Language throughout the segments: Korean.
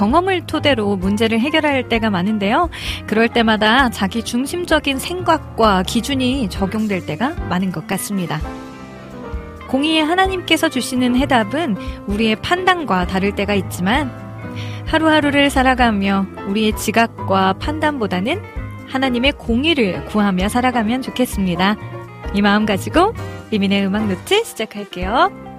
경험을 토대로 문제를 해결할 때가 많은데요. 그럴 때마다 자기 중심적인 생각과 기준이 적용될 때가 많은 것 같습니다. 공의의 하나님께서 주시는 해답은 우리의 판단과 다를 때가 있지만 하루하루를 살아가며 우리의 지각과 판단보다는 하나님의 공의를 구하며 살아가면 좋겠습니다. 이 마음 가지고 리민의 음악 노트 시작할게요.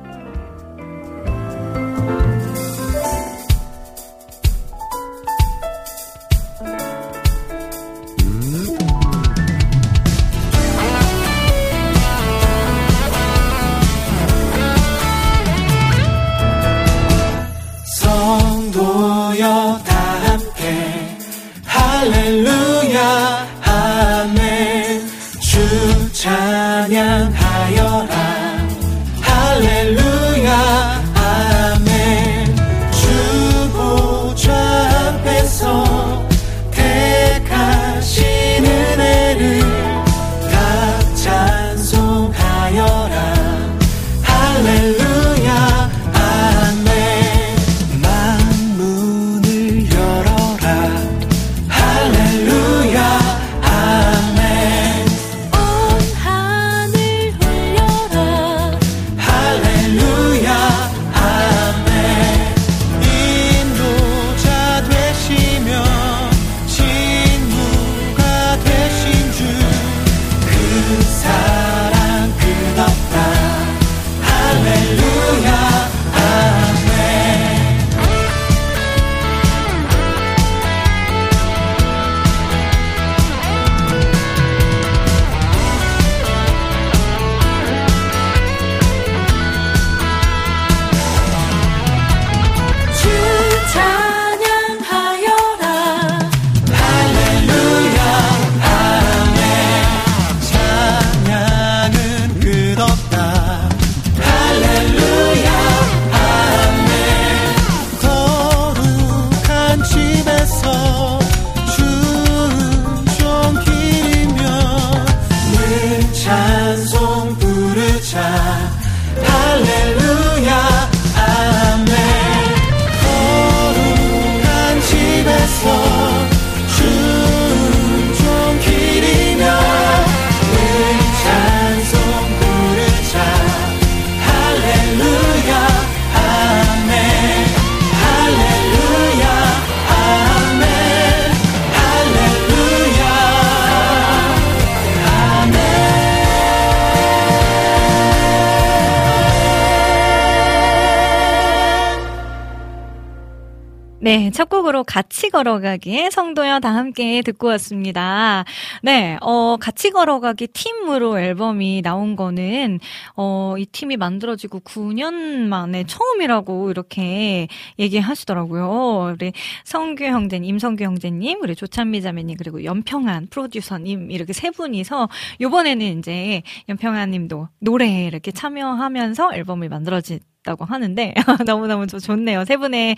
네, 첫 곡으로 같이 걸어가기에 성도여 다 함께 듣고 왔습니다. 네, 어, 같이 걸어가기 팀으로 앨범이 나온 거는, 어, 이 팀이 만들어지고 9년 만에 처음이라고 이렇게 얘기하시더라고요. 우리 성규 형제님, 임성규 형제님, 우리 조찬미 자매님, 그리고 연평한 프로듀서님, 이렇게 세 분이서, 요번에는 이제 연평한 님도 노래에 이렇게 참여하면서 앨범을 만들어진 다고 하는데 너무너무 저 좋네요. 세 분의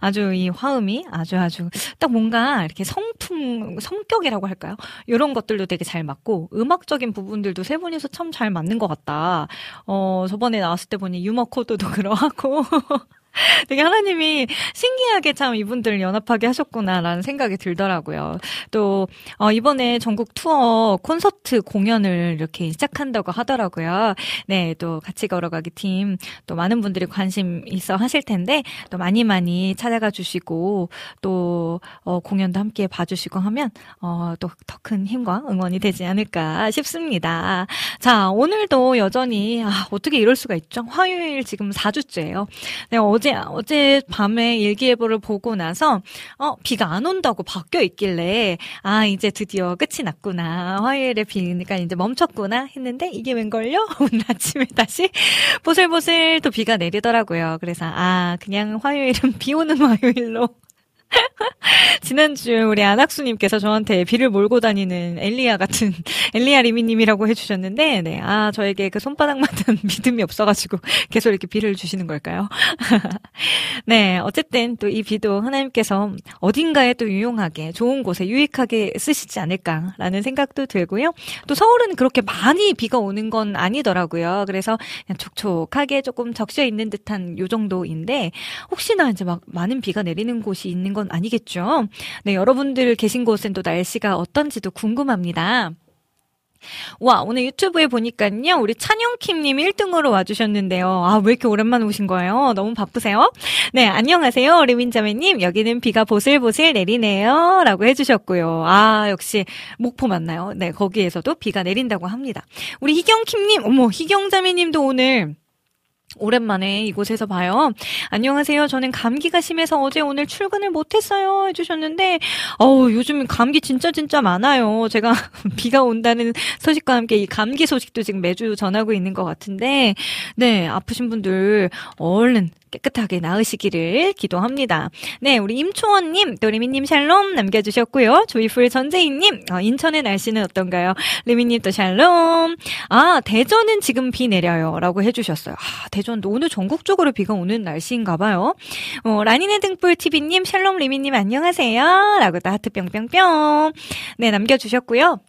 아주 이 화음이 아주 아주 딱 뭔가 이렇게 성품 성격이라고 할까요? 이런 것들도 되게 잘 맞고 음악적인 부분들도 세 분이서 참 잘 맞는 것 같다. 어 저번에 나왔을 때 보니 유머 코드도 그러하고 되게 하나님이 신기하게 참 이분들을 연합하게 하셨구나라는 생각이 들더라고요. 또, 어, 이번에 전국 투어 콘서트 공연을 이렇게 시작한다고 하더라고요. 네, 또 같이 걸어가기 팀, 또 많은 분들이 관심 있어 하실 텐데, 또 많이 많이 찾아가 주시고, 또, 어, 공연도 함께 봐주시고 하면, 어, 또 더 큰 힘과 응원이 되지 않을까 싶습니다. 자, 오늘도 여전히, 아, 어떻게 이럴 수가 있죠? 화요일 지금 4주째예요. 네, 어제, 어제 밤에 일기예보를 보고 나서, 어, 비가 안 온다고 바뀌어 있길래, 아, 이제 드디어 끝이 났구나. 화요일에 비가 이제 멈췄구나 했는데, 이게 웬걸요? 오늘 아침에 다시 보슬보슬 또 비가 내리더라고요. 그래서, 아, 그냥 화요일은 비 오는 화요일로 지난주 우리 안학수님께서 저한테 비를 몰고 다니는 엘리야 같은 엘리야 리미님이라고 해주셨는데, 네, 아 저에게 그 손바닥만한 믿음이 없어가지고 계속 이렇게 비를 주시는 걸까요? 네, 어쨌든 또 이 비도 하나님께서 어딘가에 또 유용하게 좋은 곳에 유익하게 쓰시지 않을까라는 생각도 들고요. 또 서울은 그렇게 많이 비가 오는 건 아니더라고요. 그래서 그냥 촉촉하게 조금 적셔 있는 듯한 요 정도인데 혹시나 이제 막 많은 비가 내리는 곳이 있는 건 아니겠죠. 네, 여러분들 계신 곳은 또 날씨가 어떤지도 궁금합니다. 와, 오늘 유튜브에 보니까요, 우리 찬영킴님 1등으로 와주셨는데요. 아, 왜 이렇게 오랜만에 오신 거예요? 너무 바쁘세요? 네, 안녕하세요. 리민자매님. 여기는 비가 보슬보슬 내리네요. 라고 해주셨고요. 아, 역시, 목포 맞나요? 네, 거기에서도 비가 내린다고 합니다. 우리 희경킴님, 어머, 희경자매님도 오늘, 오랜만에 이곳에서 봐요. 안녕하세요. 저는 감기가 심해서 어제 오늘 출근을 못했어요. 해주셨는데, 어우, 요즘 감기 진짜 진짜 많아요. 제가 비가 온다는 소식과 함께 이 감기 소식도 지금 매주 전하고 있는 것 같은데, 네, 아프신 분들 얼른 깨끗하게 나으시기를 기도합니다. 네, 우리 임초원님, 또 리미님 샬롬 남겨주셨고요. 조이풀 전재희님, 어, 인천의 날씨는 어떤가요? 리미님 또 샬롬. 아, 대전은 지금 비 내려요. 라고 해주셨어요. 아, 대전도 오늘 전국적으로 비가 오는 날씨인가 봐요. 어, 라니네 등불 TV님, 샬롬 리미님 안녕하세요. 라고 또 하트 뿅뿅뿅. 네, 남겨주셨고요.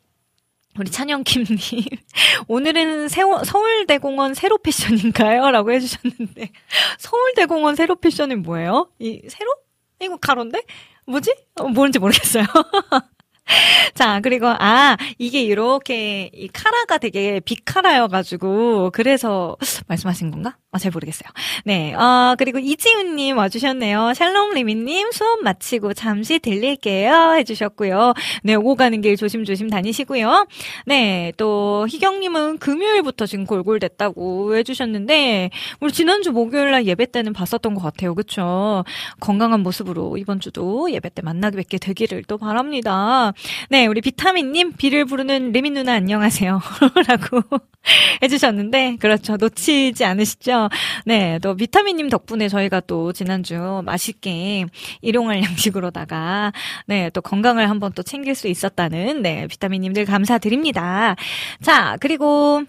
우리 찬영킴님. 오늘은 세워, 서울대공원 세로 패션인가요? 라고 해주셨는데. 서울대공원 세로 패션이 뭐예요? 이, 세로? 이거 가로인데? 뭐지? 어, 뭔지 모르겠어요. 자, 그리고, 아, 이게 이렇게, 이 카라가 되게 비카라여가지고, 그래서, 말씀하신 건가? 아, 잘 모르겠어요. 네, 어, 그리고 이지훈님 와주셨네요. 샬롬 리미님, 수업 마치고 잠시 들릴게요. 해주셨고요. 네, 오고 가는 길 조심조심 다니시고요. 네, 또, 희경님은 금요일부터 지금 골골됐다고 해주셨는데, 우리 지난주 목요일날 예배 때는 봤었던 것 같아요. 그쵸? 건강한 모습으로 이번 주도 예배 때 만나게 뵙게 되기를 또 바랍니다. 네, 우리 비타민님, 비를 부르는 리민 누나 안녕하세요. 라고 해주셨는데, 그렇죠. 놓치지 않으시죠? 네, 또 비타민님 덕분에 저희가 또 지난주 맛있게 일용할 양식으로다가, 네, 또 건강을 한번 또 챙길 수 있었다는, 네, 비타민님들 감사드립니다. 자, 그리고,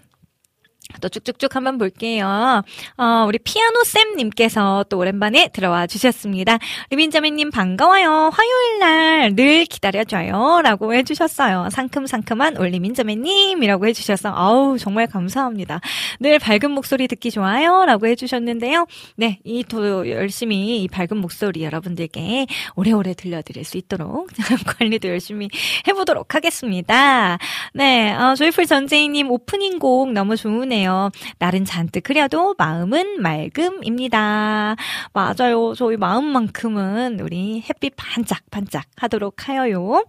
또 쭉쭉쭉 한번 볼게요. 어, 우리 피아노 쌤님께서 또 오랜만에 들어와 주셨습니다. 리민자매님 반가워요. 화요일 날 늘 기다려줘요. 라고 해주셨어요. 상큼상큼한 올리민자매님이라고 해주셔서, 아우, 정말 감사합니다. 늘 밝은 목소리 듣기 좋아요. 라고 해주셨는데요. 네, 이 또 열심히 이 밝은 목소리 여러분들께 오래오래 들려드릴 수 있도록 관리도 열심히 해보도록 하겠습니다. 네, 어, 조이풀 전재희님 오프닝 곡 너무 좋으네요. 좋네요. 날은 잔뜩 흐려도 마음은 맑음입니다. 맞아요. 저희 마음만큼은 우리 햇빛 반짝반짝 하도록 하여요.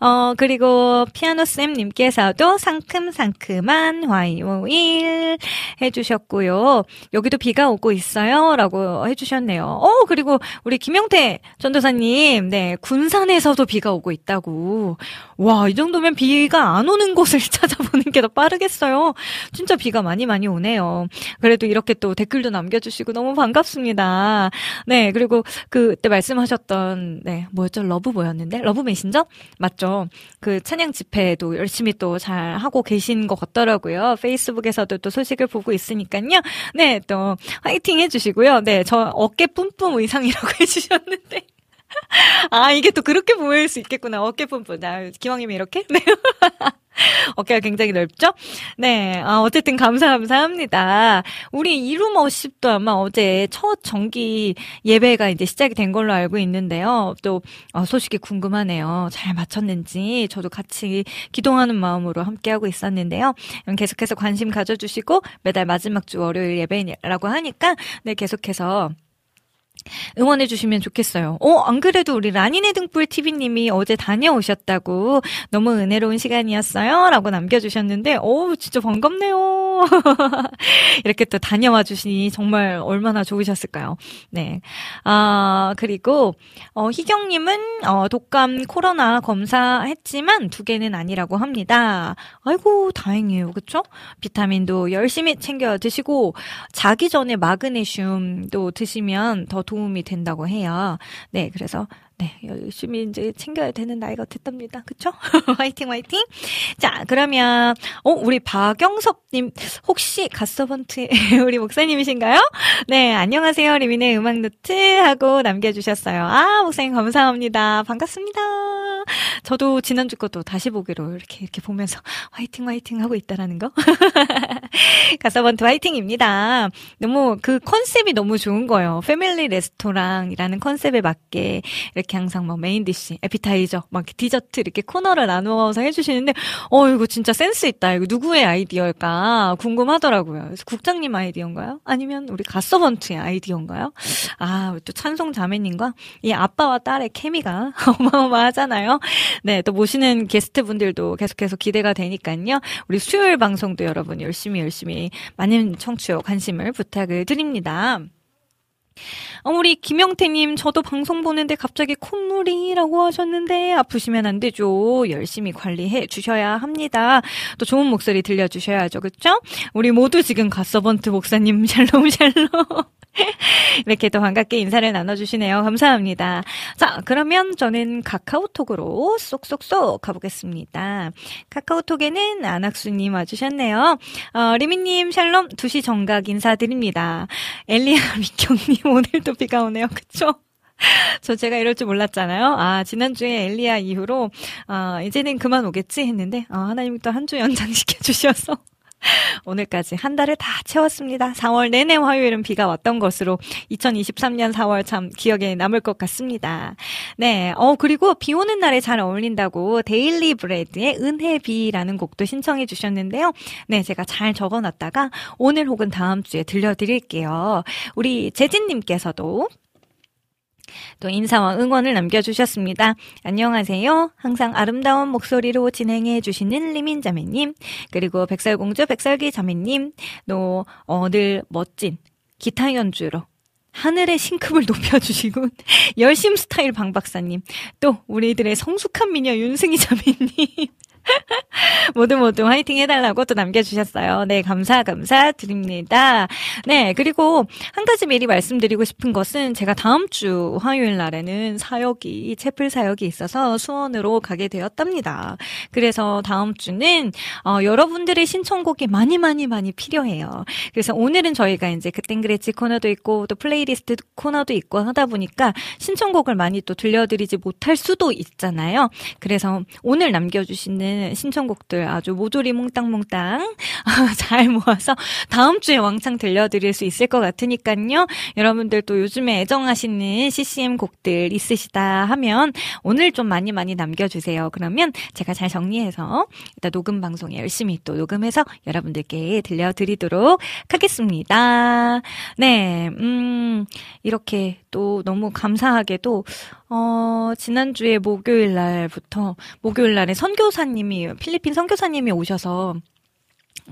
어, 그리고 피아노쌤님께서도 상큼상큼한 화요일 해주셨고요. 여기도 비가 오고 있어요. 라고 해주셨네요. 어, 그리고 우리 김영태 전도사님, 네, 군산에서도 비가 오고 있다고. 와, 이 정도면 비가 안 오는 곳을 찾아보는 게 더 빠르겠어요. 진짜 비가 많이 많이 많이 오네요. 그래도 이렇게 또 댓글도 남겨주시고 너무 반갑습니다. 네, 그리고 그때 말씀하셨던, 네, 뭐였죠? 러브 뭐였는데? 러브 메신저? 맞죠? 그 찬양 집회도 열심히 또 잘 하고 계신 것 같더라고요. 페이스북에서도 또 소식을 보고 있으니까요. 네, 또 화이팅 해주시고요. 네, 저 어깨 뿜뿜 의상이라고 해주셨는데. 아, 이게 또 그렇게 보일 수 있겠구나. 어깨 뿜뿜. 나, 기왕이면 이렇게? 네. 어깨가 굉장히 넓죠? 네, 아, 어쨌든 감사, 감사합니다. 우리 이루머십도 아마 어제 첫 정기 예배가 이제 시작이 된 걸로 알고 있는데요. 또, 어, 소식이 궁금하네요. 잘 마쳤는지 저도 같이 기도하는 마음으로 함께하고 있었는데요. 계속해서 관심 가져주시고 매달 마지막 주 월요일 예배라고 하니까 네, 계속해서 응원해 주시면 좋겠어요. 어, 안 그래도 우리 라니네 등불 TV님이 어제 다녀오셨다고 너무 은혜로운 시간이었어요. 라고 남겨주셨는데, 어 진짜 반갑네요. 이렇게 또 다녀와 주시니 정말 얼마나 좋으셨을까요? 네. 아, 그리고, 어, 희경님은, 어, 독감 코로나 검사했지만 두 개는 아니라고 합니다. 아이고, 다행이에요. 그쵸? 비타민도 열심히 챙겨 드시고, 자기 전에 마그네슘도 드시면 더 도움이 된다고 해요. 네, 그래서 네, 열심히 이제 챙겨야 되는 나이가 됐답니다. 그쵸? 화이팅, 화이팅! 자, 그러면, 어, 우리 박영섭님, 혹시 갓서번트 우리 목사님이신가요? 네, 안녕하세요. 리민의 음악노트 하고 남겨주셨어요. 아, 목사님 감사합니다. 반갑습니다. 저도 지난주 것도 다시 보기로 이렇게, 이렇게 보면서 화이팅, 화이팅 하고 있다라는 거. 갓서번트 화이팅입니다. 너무 그 컨셉이 너무 좋은 거예요. 패밀리 레스토랑이라는 컨셉에 맞게 이렇게 항상 뭐 main dish, appetizer, 막 디저트 이렇게 코너를 나누어서 해주시는데, 어, 이거 진짜 센스 있다. 이거 누구의 아이디어일까 궁금하더라고요. 그래서 국장님 아이디어인가요? 아니면 우리 갓서번트의 아이디어인가요? 아, 또 찬송 자매님과 이 아빠와 딸의 케미가 어마어마하잖아요. 네, 또 모시는 게스트 분들도 계속해서 기대가 되니까요. 우리 수요일 방송도 여러분 열심히 열심히 많은 청취와 관심을 부탁을 드립니다. 어, 우리 김영태님, 저도 방송 보는데 갑자기 콧물이라고 하셨는데 아프시면 안 되죠. 열심히 관리해 주셔야 합니다. 또 좋은 목소리 들려주셔야죠. 그쵸? 우리 모두 지금 갓서번트 목사님, 샬롬, 샬롬. 이렇게 또 반갑게 인사를 나눠주시네요. 감사합니다. 자, 그러면 저는 카카오톡으로 쏙쏙쏙 가보겠습니다. 카카오톡에는 안학수님 와주셨네요. 어, 리미님, 샬롬, 2시 정각 인사드립니다. 엘리아 미경님, 오늘도 비가 오네요. 그쵸? 저 제가 이럴 줄 몰랐잖아요. 아, 지난주에 엘리아 이후로, 아, 이제는 그만 오겠지 했는데, 아, 하나님 또 한 주 연장시켜 주셔서. 오늘까지 한 달을 다 채웠습니다. 4월 내내 화요일은 비가 왔던 것으로 2023년 4월 참 기억에 남을 것 같습니다. 네, 어, 그리고 비 오는 날에 잘 어울린다고 Daily Bread의 은혜비라는 곡도 신청해 주셨는데요. 네, 제가 잘 적어 놨다가 오늘 혹은 다음 주에 들려드릴게요. 우리 재진님께서도 또 인사와 응원을 남겨주셨습니다. 안녕하세요. 항상 아름다운 목소리로 진행해 주시는 리민 자매님, 그리고 백설공주 백설기 자매님, 또, 어, 늘 멋진 기타 연주로 하늘의 신급을 높여주시고 열심 스타일 방 박사님 또 우리들의 성숙한 미녀 윤승희 자매님 모두 모두 화이팅 해달라고 또 남겨주셨어요. 네, 감사, 감사 드립니다. 네, 그리고 한 가지 미리 말씀드리고 싶은 것은 제가 다음 주 화요일 날에는 사역이, 채플 사역이 있어서 수원으로 가게 되었답니다. 그래서 다음 주는, 어, 여러분들의 신청곡이 많이 많이 많이 필요해요. 그래서 오늘은 저희가 이제 그땐 그랬지 코너도 있고 또 플레이리스트 코너도 있고 하다 보니까 신청곡을 많이 또 들려드리지 못할 수도 있잖아요. 그래서 오늘 남겨주시는 신청곡들 아주 모조리 몽땅몽땅 잘 모아서 다음 주에 왕창 들려드릴 수 있을 것 같으니까요. 여러분들 또 요즘에 애정하시는 CCM 곡들 있으시다 하면 오늘 좀 많이 많이 남겨주세요. 그러면 제가 잘 정리해서 일단 녹음 방송에 열심히 또 녹음해서 여러분들께 들려드리도록 하겠습니다. 네, 음, 이렇게 또 너무 감사하게도 어, 지난주에 목요일 날부터, 목요일 날에 선교사님 이, 필리핀 선교사님이 오셔서,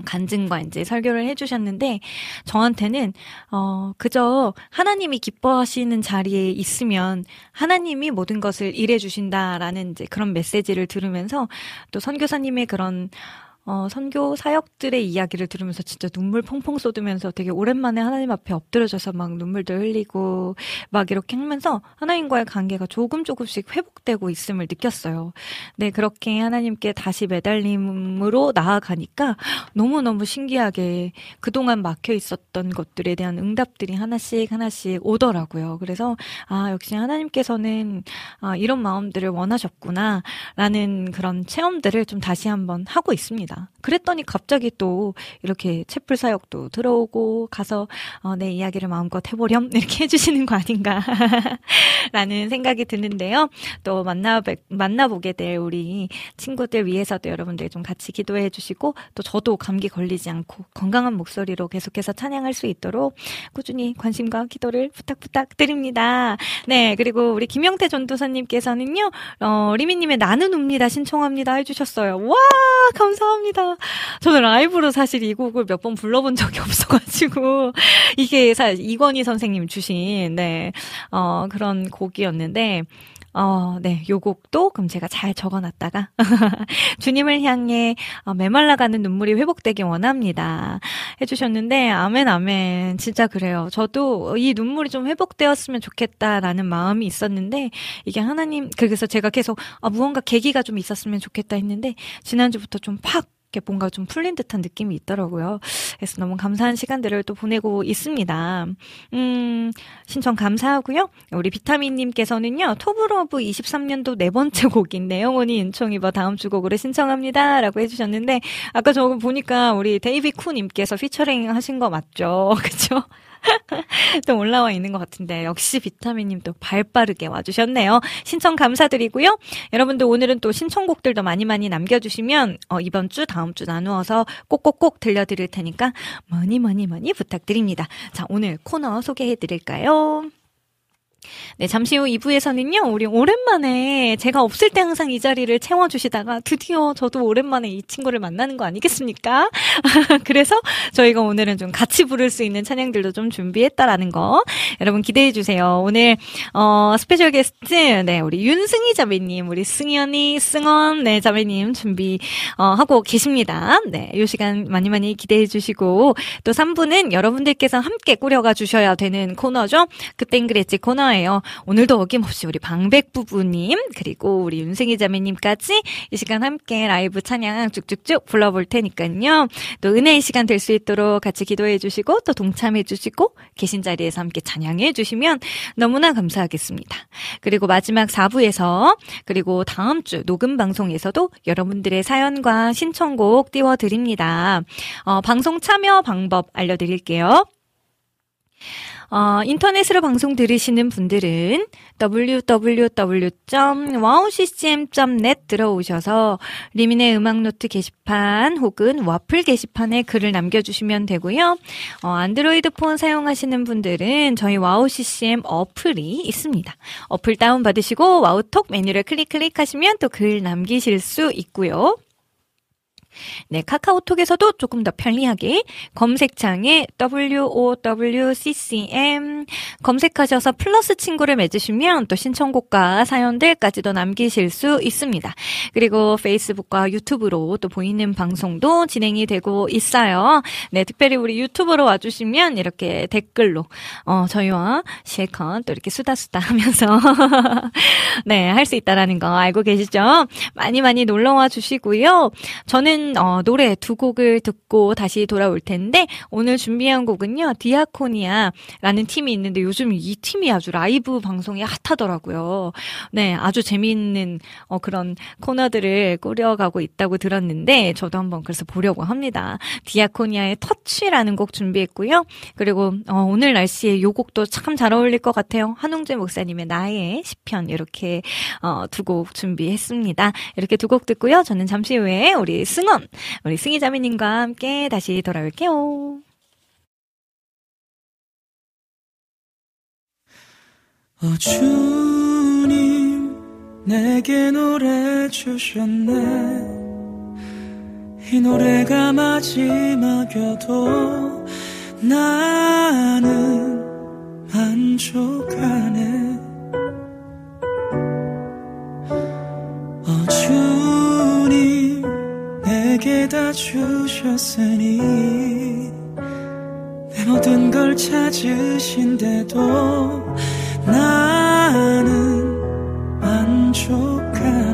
간증과 이제 설교를 해주셨는데 저한테는 어 그저 하나님이 기뻐하시는 자리에 있으면 하나님이 모든 것을 일해 주신다라는 이제 그런 메시지를 들으면서 또 선교사님의 그런 어, 선교 사역들의 이야기를 들으면서 진짜 눈물 펑펑 쏟으면서 되게 오랜만에 하나님 앞에 엎드려져서 막 눈물도 흘리고 막 이렇게 하면서 하나님과의 관계가 조금 조금씩 회복되고 있음을 느꼈어요. 네, 그렇게 하나님께 다시 매달림으로 나아가니까 너무너무 신기하게 그동안 막혀 있었던 것들에 대한 응답들이 하나씩 하나씩 오더라고요. 그래서 아, 역시 하나님께서는 아, 이런 마음들을 원하셨구나 라는 그런 체험들을 좀 다시 한번 하고 있습니다. 있습니다. 그랬더니 갑자기 또 이렇게 채플 사역도 들어오고 가서 어, 내 이야기를 마음껏 해보렴 이렇게 해주시는 거 아닌가 라는 생각이 드는데요. 또 만나 만나보게 될 우리 친구들 위해서도 여러분들 좀 같이 기도해 주시고 또 저도 감기 걸리지 않고 건강한 목소리로 계속해서 찬양할 수 있도록 꾸준히 관심과 기도를 부탁 부탁드립니다. 네 그리고 우리 김영태 전도사님께서는요 어, 리미님의 나는 웁니다 신청합니다 해주셨어요. 와 감사합니다. 저는 라이브로 사실 이 곡을 몇 번 불러본 적이 없어가지고, 이게 사실 이권희 선생님 주신, 네, 어, 그런 곡이었는데, 어, 네, 요 곡도 그럼 제가 잘 적어놨다가 주님을 향해 어, 메말라가는 눈물이 회복되기 원합니다. 해주셨는데 아멘 아멘 진짜 그래요. 저도 이 눈물이 좀 회복되었으면 좋겠다라는 마음이 있었는데 이게 하나님 그래서 제가 계속 아, 무언가 계기가 좀 있었으면 좋겠다 했는데 지난주부터 좀팍 이렇게 뭔가 좀 풀린 듯한 느낌이 있더라고요. 그래서 너무 감사한 시간들을 또 보내고 있습니다. 음, 신청 감사하고요. 우리 비타민님께서는요, 토브러브 23년도 네 번째 곡인 내영원이 인총이버 다음 주 곡으로 신청합니다. 라고 해주셨는데, 아까 저거 보니까 우리 데이비 쿠님께서 피처링 하신 거 맞죠? 그쵸? 또 올라와 있는 것 같은데 역시 비타민님 또 발빠르게 와주셨네요. 신청 감사드리고요. 여러분들 오늘은 또 신청곡들도 많이 많이 남겨주시면 어, 이번 주 다음 주 나누어서 꼭꼭꼭 들려드릴 테니까 많이 많이 많이 부탁드립니다. 자 오늘 코너 소개해드릴까요? 네, 잠시 후 2부에서는요, 우리 오랜만에 제가 없을 때 항상 이 자리를 채워주시다가 드디어 저도 오랜만에 이 친구를 만나는 거 아니겠습니까? 그래서 저희가 오늘은 좀 같이 부를 수 있는 찬양들도 좀 준비했다라는 거 여러분 기대해 주세요. 오늘, 어, special guest, 네, 우리 윤승희 자매님, 우리 승희 언니, 승원, 네, 자매님 준비, 어, 하고 계십니다. 네, 이 시간 많이 많이 기대해 주시고, 또 3부는 여러분들께서 함께 꾸려가 주셔야 되는 코너죠. 그땐 그랬지 코너 코너예요. 오늘도 어김없이 우리 방백 부부님 그리고 우리 윤승희 자매님까지 이 시간 함께 라이브 찬양 쭉쭉쭉 불러볼 테니까요. 또 은혜의 시간 될 수 있도록 같이 기도해 주시고 또 동참해 주시고 계신 자리에서 함께 찬양해 주시면 너무나 감사하겠습니다. 그리고 마지막 4부에서 그리고 다음 주 녹음 방송에서도 여러분들의 사연과 신청곡 띄워드립니다. 어, 방송 참여 방법 알려드릴게요. 어, 인터넷으로 방송 들으시는 분들은 www.wowccm.net 들어오셔서 리민의 음악노트 게시판 혹은 와플 게시판에 글을 남겨주시면 되고요. 어, 안드로이드 폰 사용하시는 분들은 저희 와우 CCM 어플이 있습니다. 어플 다운받으시고 와우톡 메뉴를 클릭 클릭하시면 또 글 남기실 수 있고요. 네, 카카오톡에서도 조금 더 편리하게 검색창에 WOWCCM 검색하셔서 플러스 친구를 맺으시면 또 신청곡과 사연들까지도 남기실 수 있습니다. 그리고 페이스북과 유튜브로 또 보이는 방송도 진행이 되고 있어요. 네, 특별히 우리 유튜브로 와주시면 이렇게 댓글로 어, 저희와 실컷 또 이렇게 수다수다 하면서 네, 할 수 있다라는 거 알고 계시죠? 많이 많이 놀러와 주시고요. 저는 어, 노래 두 곡을 듣고 다시 돌아올 텐데 오늘 준비한 곡은요 디아코니아라는 팀이 있는데 요즘 이 팀이 아주 라이브 방송이 hot하더라고요. 네, 아주 재미있는 어, 그런 코너들을 꾸려가고 있다고 들었는데 저도 한번 그래서 보려고 합니다. 디아코니아의 터치라는 곡 준비했고요. 그리고 어, 오늘 날씨에 요 곡도 참 잘 어울릴 것 같아요. 한웅재 목사님의 나의 시편 이렇게 어, 두 곡 준비했습니다. 이렇게 두 곡 듣고요. 저는 잠시 후에 우리 승 어원 우리 승희 자매님과 함께 다시 돌아올게요. 어, 주님, 내게 노래 주셨네. 이 노래가 마지막이어도 나는 만족하네. 주셨으니 내 모든 걸 찾으신데도 나는 만족하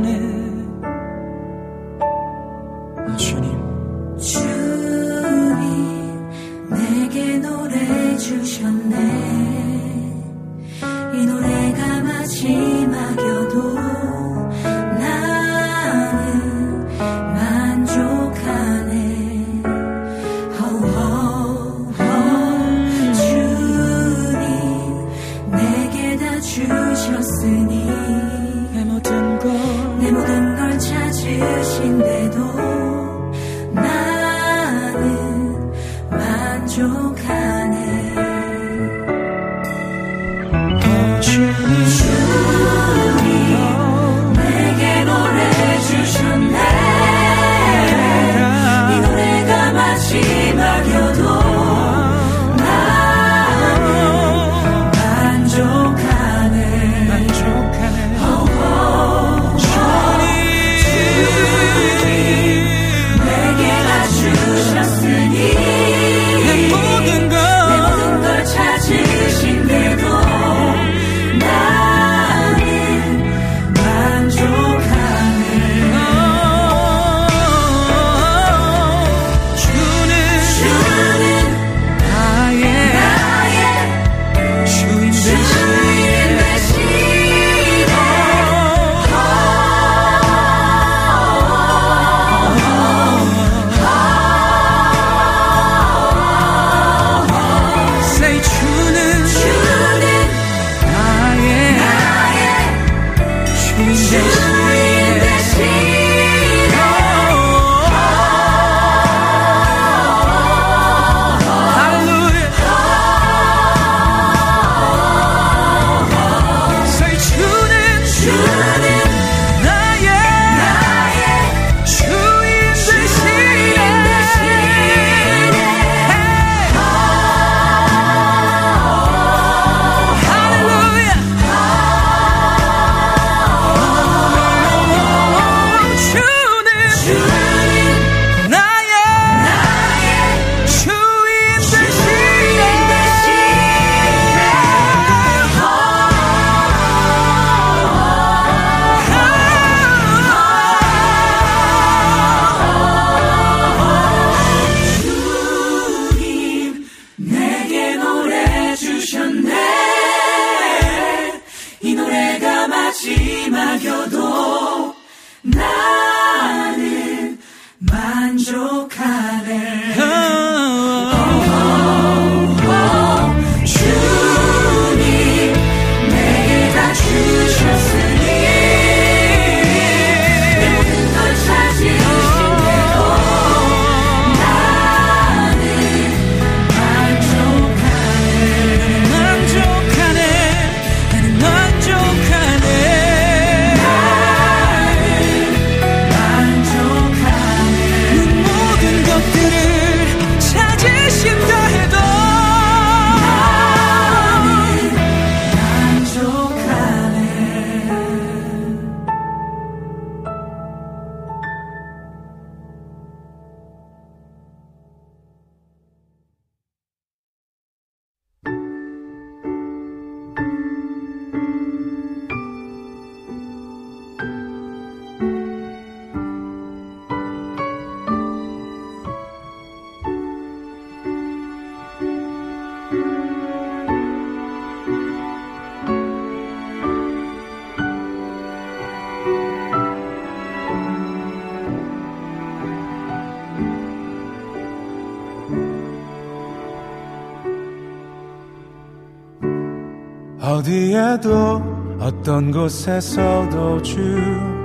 어디에도 어떤 곳에서도 주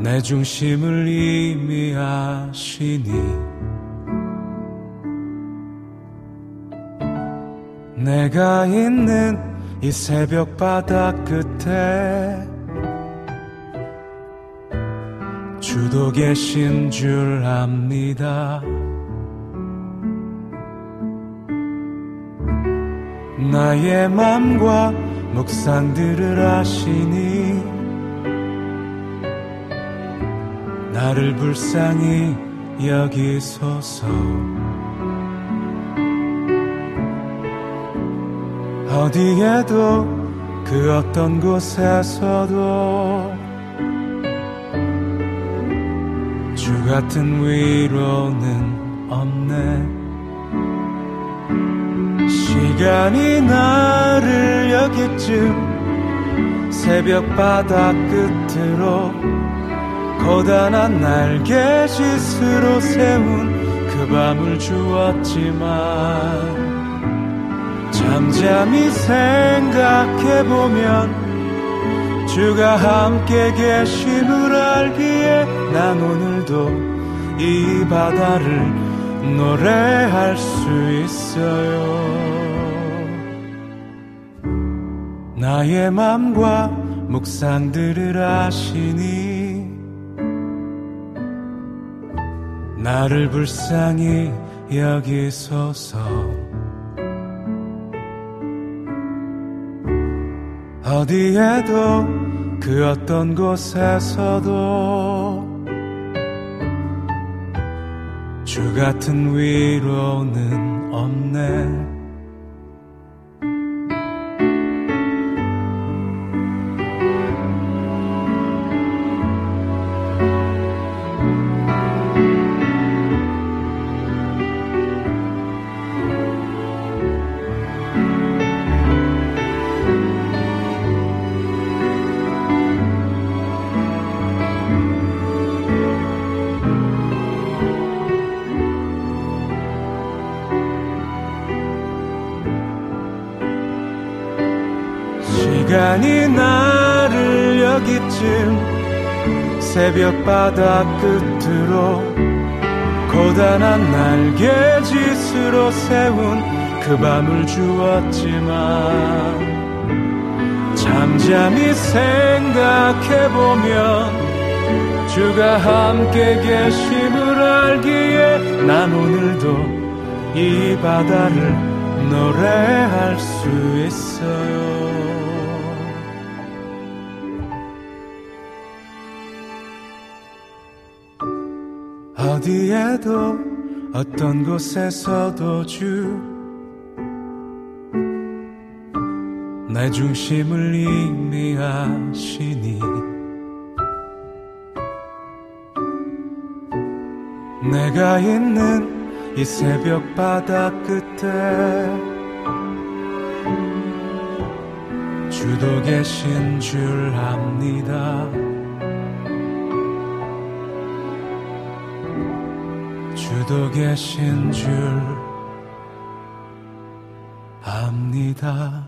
내 중심을 이미 아시니 내가 있는 이 새벽 바다 끝에 주도 계신 줄 압니다. 나의 맘과 묵상들을 아시니 나를 불쌍히 여기소서. 어디에도 그 어떤 곳에서도 주 같은 위로는 없네 시간이 나를 여기쯤 새벽 바다 끝으로 고단한 날개짓으로 세운 그 밤을 주었지만 잠잠히 생각해보면 주가 함께 계심을 알기에 난 오늘도 이 바다를 노래할 수 있어요 나의 맘과 묵상들을 아시니 나를 불쌍히 여기소서. 어디에도 그 어떤 곳에서도 주 같은 위로는 없네 새벽 바다 끝으로 고단한 날개짓으로 세운 그 밤을 주었지만 잠잠히 생각해보면 주가 함께 계심을 알기에 난 오늘도 이 바다를 노래할 수 있어요. 어디에도 어떤 곳에서도 주 내 중심을 이미 아시니 내가 있는 이 새벽 바다 끝에 주도 계신 줄 압니다. 주도 계신 줄 압니다.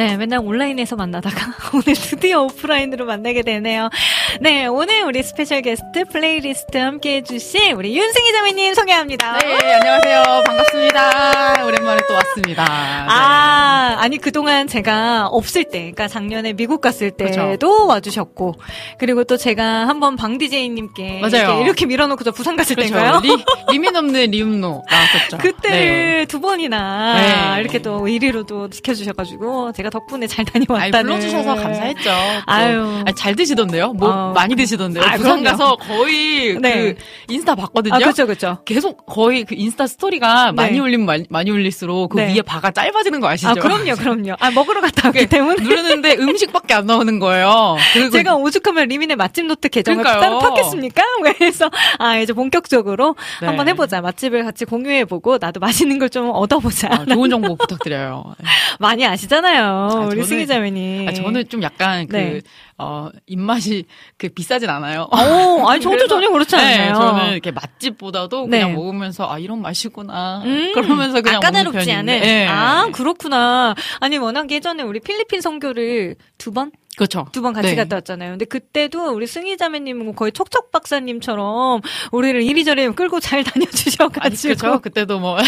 네, 맨날 온라인에서 만나다가 오늘 드디어 오프라인으로 만나게 되네요. 네, 오늘 우리 special guest playlist 함께 해주신 우리 윤승희 자매님 소개합니다. 네, 안녕하세요. 반갑습니다. 오랜만에 또 왔습니다. 아, 아니, 그동안 제가 없을 때, 그러니까 작년에 미국 갔을 때도 그쵸. 와주셨고, 그리고 또 제가 한번 방 DJ님께 맞아요. 이렇게, 이렇게 밀어놓고 저 부산 갔을 그렇죠. 때인가요? 리, 리민 없는 리음노 나왔었죠. 그때를 네. 두 번이나 네. 이렇게 또 1위로도 지켜주셔가지고 제가 덕분에 잘 아이, 다녀왔다는. 불러주셔서 감사했죠. 또. 아유. 아니, 잘 드시던데요? 뭐, 어. 많이 드시던데요? 아, 부산 그럼요. 가서 거의 네. 그 인스타 봤거든요? 아, 그렇죠, 그렇죠. 계속 거의 그 인스타 스토리가 많이 네. 올리면 많이, 많이 올릴수록 그 네. 위에 바가 짧아지는 거 아시죠? 아, 그럼요, 그럼요. 아, 먹으러 갔다 왔기 때문에. 누르는데 음식밖에 안 나오는 거예요. 그리고 제가 오죽하면 리민의 맛집 노트 계정을 그러니까요. 따로 팠겠습니까? 그래서 아 이제 본격적으로 네. 한번 해보자 맛집을 같이 공유해보고 나도 맛있는 걸 좀 얻어보자. 아, 좋은 정보 부탁드려요. 많이 아시잖아요, 우리 저는- 승희 자매님. 아, 저는 좀 약간 그, 네. 어, 입맛이 그 비싸진 않아요. 오, 아니 저도 전혀 그렇지 네, 않아요. 저는 이렇게 맛집보다도 네. 그냥 먹으면서 아 이런 맛이구나. 음, 그러면서 그냥 아, 까다롭지 않은. 네. 아 그렇구나. 아니 워낙 예전에 우리 필리핀 선교를 두 번? 그렇죠. 두 번 같이 네. 갔다 왔잖아요. 근데 그때도 우리 승희 자매님은 거의 척척 박사님처럼 우리를 이리저리 끌고 잘 다녀주셔가지고 그렇죠. 그때도 뭐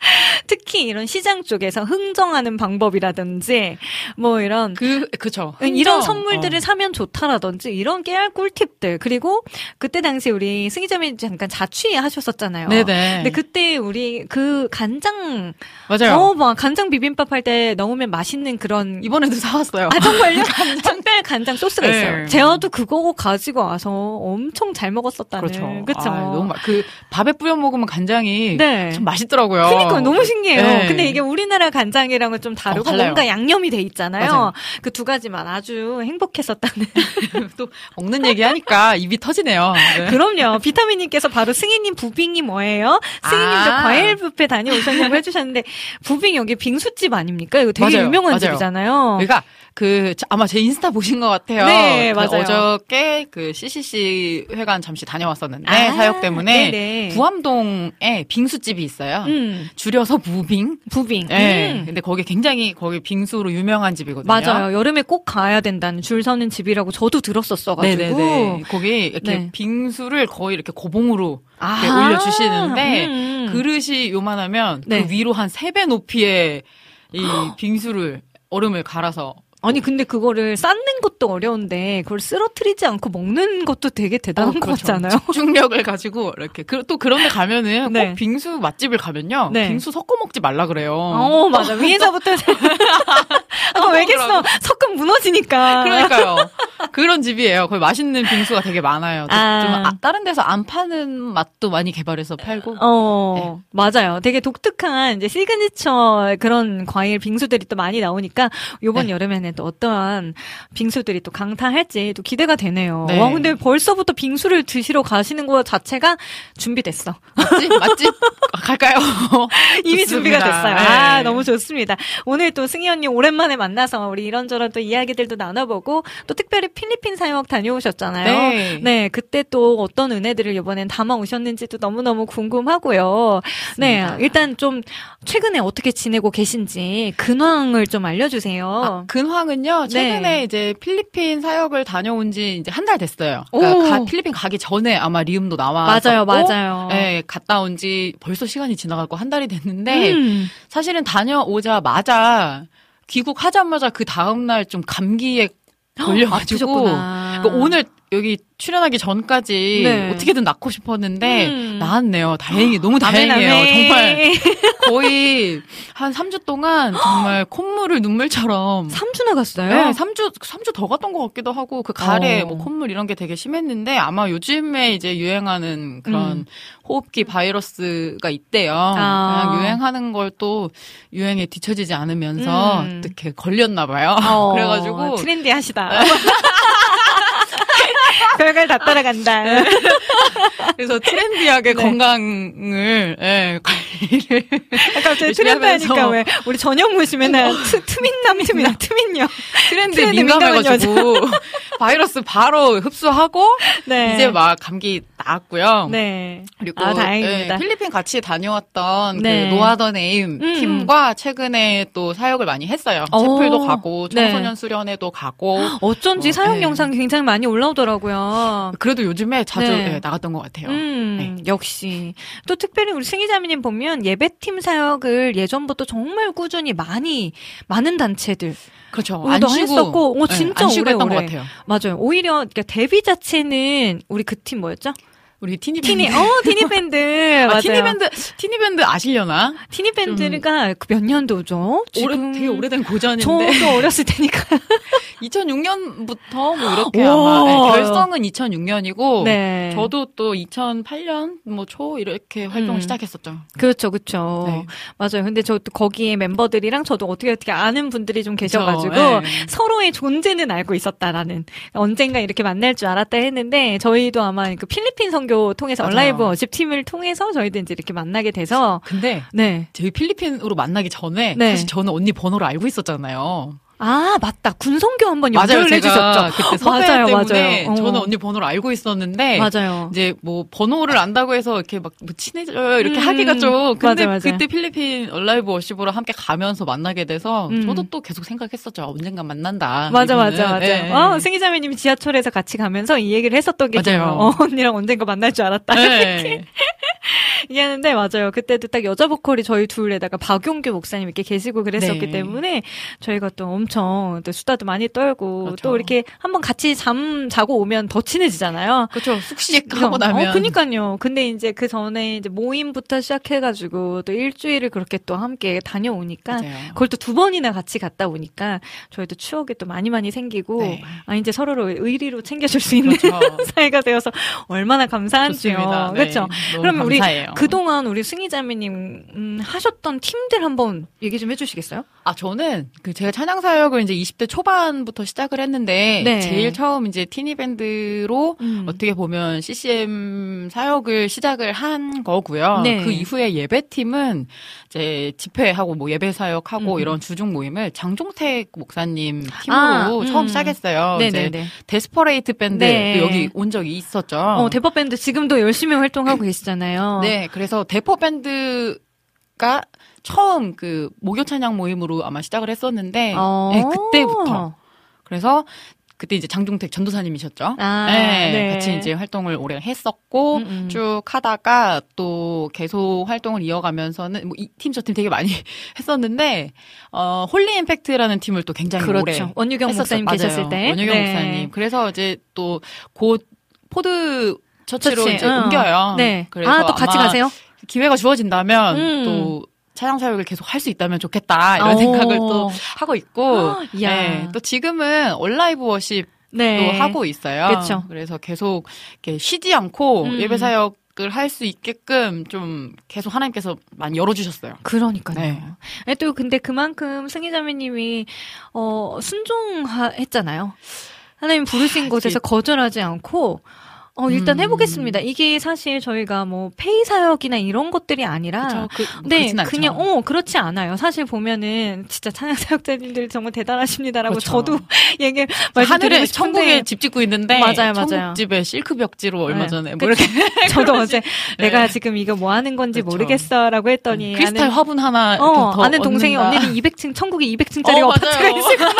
특히 이런 시장 쪽에서 흥정하는 방법이라든지 뭐 이런 그 그쵸. 이런. 선물들을 어. 사면 좋다라든지 이런 깨알 꿀팁들 그리고 그때 당시 우리 승희자매 잠깐 자취하셨었잖아요. 네네. 근데 그때 우리 그 간장 맞아요. 어, 막 간장 비빔밥 할 때 넣으면 맛있는 그런 이번에도 사왔어요. 아 정말요? 특별 간장 소스가 네. 있어요. 제어도 그거 가지고 와서 엄청 잘 먹었었다는. 그렇죠. 그쵸? 아, 너무 맛- 그 밥에 뿌려 먹으면 간장이 네. 좀 맛있더라고요. 그러니까 너무 신기해요. 네. 근데 이게 우리나라 간장이랑은 좀 다르고 어. 뭔가 양념이 돼 있잖아요. 그 두 가지만 아주 행복했었다는. 또 먹는 얘기 하니까 입이 터지네요. 네. 그럼요. 비타민님께서 바로 승희님 부빙이 뭐예요? 승희님 저 아. 과일 뷔페 다녀오셨냐고 해주셨는데 부빙 여기 빙수집 아닙니까? 이거 되게 맞아요. 유명한 맞아요. 집이잖아요. 그러니까 그 저- 아마 제 인스타 보신 것 같아요. 네, 그 맞아요. 어저께 그 CCC 회관 잠시 다녀왔었는데 아, 사역 때문에 네네. 부암동에 빙수집이 있어요. 음, 줄여서 부빙. 부빙. 네. 음. 근데 거기 굉장히 거기 빙수로 유명한 집이거든요. 맞아요. 여름에 꼭 가야 된다는 줄 서는 집이라고 저도 들었었어가지고. 네네네. 거기 이렇게 네. 빙수를 거의 이렇게 고봉으로 아, 이렇게 올려주시는데 음. 그릇이 요만하면 네. 그 위로 한 세 배 높이의 이 빙수를 얼음을 갈아서 아니 근데 그거를 쌓는 것도 어려운데 그걸 쓰러뜨리지 않고 먹는 것도 되게 대단한 어, 것 그렇죠. 같잖아요. 집중력을 가지고 이렇게 그, 또 그런데 가면은 네. 꼭 빙수 맛집을 가면요 네. 빙수 섞어 먹지 말라 그래요. 어 맞아 위에서부터 아까 왜겠어 섞음 무너지니까. 그러니까요. 그런 집이에요. 거기 맛있는 빙수가 되게 많아요. 또 아. 좀 아, 다른 데서 안 파는 맛도 많이 개발해서 팔고. 어, 맞아요. 되게 독특한 이제 시그니처 그런 과일 빙수들이 또 많이 나오니까 요번 네. 여름에는 또 어떠한 빙수들이 또 강타할지 또 기대가 되네요. 네. 와, 근데 벌써부터 빙수를 드시러 가시는 거 자체가 준비됐어. 맛집 맛집 갈까요? 이미 좋습니다. 준비가 됐어요. 아, 네. 너무 좋습니다. 오늘 또 승희 언니 오랜만에 만나서 우리 이런저런 또 이야기들도 나눠보고 또 특별히 필리핀 사역 다녀오셨잖아요. 네. 그때 또 어떤 은혜들을 이번엔 담아 오셨는지도 너무너무 궁금하고요. 네, 일단 좀 최근에 어떻게 지내고 계신지 근황을 좀 알려주세요. 아, 근황 은요. 최근에 네. 이제 필리핀 사역을 다녀온 지 이제 한 달 됐어요. 그러니까 오. 가- 필리핀 가기 전에 아마 리움도 나와서 맞아요, 맞아요. 네, 갔다 온 지 벌써 시간이 지나가고 한 달이 됐는데 음. 사실은 다녀오자마자 귀국하자마자 그 다음 날 좀 감기에 걸려가지고. 그러니까 오늘 여기 출연하기 전까지 네. 어떻게든 낫고 싶었는데 음. 나았네요. 다행히 너무 아멘, 다행이에요. 정말 거의 한 3주 동안 정말 콧물을 눈물처럼 3주 나 갔어요? 네, 3주 3주 더 갔던 것 같기도 하고 그 가래 어. 뭐 콧물 이런 게 되게 심했는데 아마 요즘에 이제 유행하는 그런 음. 호흡기 바이러스가 있대요. 아. 그냥 유행하는 걸 또 유행에 뒤처지지 않으면서 음. 어떻게 걸렸나 봐요. 어, 그래가지고 트렌디하시다. 별걸 다 따라간다. 그래서 트렌디하게 네. 건강을 예, 관리를 갑자기 열심히 트렌드 하니까. 왜 우리 전현무 씨 맨날 트, 트민남 트민남 트민녀. 트렌드 민감해가지고 바이러스 바로 흡수하고 네. 이제 막 감기 딱 나았고요. 네. 그리고 아, 다행입니다. 예, 필리핀 같이 다녀왔던 네. 그 No Other Name 음. 팀과 최근에 또 사역을 많이 했어요. 오. 채플도 가고 네. 청소년 수련회도 가고 어쩐지 어, 사용 네. 영상 굉장히 많이 올라오더라고요. 그래도 요즘에 자주 네. 예, 나갔던 것 같아요. 음, 역시. 또 특별히 우리 승희자매님 보면 예배팀 사역을 예전부터 정말 꾸준히 많이, 많은 단체들. 그렇죠. 어, 안너 쉬고 했었고, 어, 예, 진짜 안 쉬고 오래, 했던 것 오래. 같아요. 맞아요. 오히려, 그러니까 데뷔 자체는 우리 그 팀 뭐였죠? 우리 티니 밴드. 티니, 어, 티니 밴드. 맞아요. 아, 티니 밴드 티니 밴드 아시려나? 티니 밴드가 그몇 년도죠? 오래 지금 되게 오래된 고전인데 저도 어렸을 테니까. 2006년부터 뭐 이렇게 와. 아마 네, 결성은 2006년이고 네. 저도 또 2008년 뭐 초 이렇게 활동을 음. 시작했었죠. 그렇죠, 그렇죠. 네. 맞아요. 근데 저 또 거기에 멤버들이랑 저도 어떻게 어떻게 아는 분들이 좀 계셔가지고 네. 서로의 존재는 알고 있었다라는 언젠가 이렇게 만날 줄 알았다 했는데 저희도 아마 그 필리핀 선교 통해서 맞아요. 얼라이브 워십 팀을 통해서 저희도 이제 이렇게 만나게 돼서 근데 네. 저희 필리핀으로 만나기 전에 네. 사실 저는 언니 번호를 알고 있었잖아요. 아 맞다 군선교 한번 맞아요. 연결해 제가 주셨죠. 그때 섭외 맞아요, 때문에 맞아요. 어. 저는 언니 번호를 알고 있었는데 맞아요. 이제 뭐 번호를 안다고 해서 이렇게 막 뭐 친해져요 이렇게 음, 하기가 좀 근데 맞아요, 맞아요. 그때 필리핀 얼라이브 워시브로 함께 가면서 만나게 돼서 음. 저도 또 계속 생각했었죠 언젠가 만난다 맞아, 이분은. 맞아, 맞아. 네. 어, 승희자매님이 지하철에서 같이 가면서 이 얘기를 했었던 게 맞아요. 어, 언니랑 언젠가 만날 줄 알았다. 네. 얘기하는데 맞아요. 그때도 딱 여자 보컬이 저희 둘에다가 박용규 목사님 이렇게 계시고 그랬었기 네. 때문에 저희가 또 엄청 또 수다도 많이 떨고 그렇죠. 또 이렇게 한번 같이 잠 자고 오면 더 친해지잖아요. 그렇죠 숙식 하고 나면 어, 그니까요. 근데 이제 그 전에 이제 모임부터 시작해가지고 또 일주일을 그렇게 또 함께 다녀오니까 맞아요. 그걸 또 두 번이나 같이 갔다 오니까 저희도 추억이 또 많이 많이 생기고 네. 아 이제 서로를 의리로 챙겨줄 수 있는 그렇죠. 사이가 되어서 얼마나 감사한지요. 네. 그렇죠. 너무 그러면 우리 감사해요. 그동안 우리 승희자매님 음, 하셨던 팀들 한번 얘기 좀 해주시겠어요? 아, 저는 그 제가 찬양 사역을 이제 20대 초반부터 시작을 했는데 네. 제일 처음 이제 티니 밴드로 음. 어떻게 보면 CCM 사역을 시작을 한 거고요. 네. 그 이후에 예배 팀은 이제 집회하고 뭐 예배 사역하고 음. 이런 주중 모임을 장종택 목사님 팀으로 아, 음. 처음 시작했어요. 이제 네네네. Desperate 밴드 네. 여기 온 적이 있었죠. 어, 대법 밴드 지금도 열심히 활동하고 계시잖아요. 네, 그래서 대포 밴드가 처음 그 목요 찬양 모임으로 아마 시작을 했었는데 어. 네, 그때부터 그래서 그때 이제 장종택 전도사님이셨죠. 아, 네, 네. 같이 이제 활동을 오래 했었고 음, 음. 쭉 하다가 또 계속 활동을 이어가면서는 뭐 이 팀 저 팀 되게 많이 했었는데 어 Holy Impact라는 팀을 또 굉장히 오래 그렇죠. 원유경 했었어요. 목사님 맞아요. 계셨을 때. 원유경 네. 목사님. 그래서 이제 또 곧 포드 처치로 처치, 이제 응. 옮겨요. 네. 그래서 아, 또 같이 가세요? 기회가 주어진다면 음. 또 찬양 사역을 계속 할 수 있다면 좋겠다 이런 오. 생각을 또 하고 있고 이야. 네, 또 지금은 Onlive Worship도 네. 하고 있어요. 그쵸. 그래서 계속 이렇게 쉬지 않고 음. 예배 사역 을 할 수 있게끔 좀 계속 하나님께서 많이 열어주셨어요. 그러니까요. 네. 네, 또 근데 그만큼 승희자매님이 어 순종했잖아요. 하나님 부르신 아, 곳에서 거절하지 않고 어 일단 음. 해보겠습니다. 이게 사실 저희가 뭐 페이 사역이나 이런 것들이 아니라 그쵸? 그, 뭐 네. 그냥 어 그렇지 않아요. 사실 보면은 진짜 찬양 사역자님들 정말 대단하십니다라고 그렇죠. 저도 얘기 하늘에 천국에 집 짓고 있는데 맞아요, 맞아요. 천국집에 실크 벽지로 얼마 네. 전에 뭐 그쵸. 이렇게 저도 어제 네. 내가 지금 이거 뭐 하는 건지 그렇죠. 모르겠어라고 했더니 크리스탈 아는- 화분 하나 어, 더 아는 동생이. 언니는 200층 천국에 200층짜리 어, 아파트가. 있을 거야.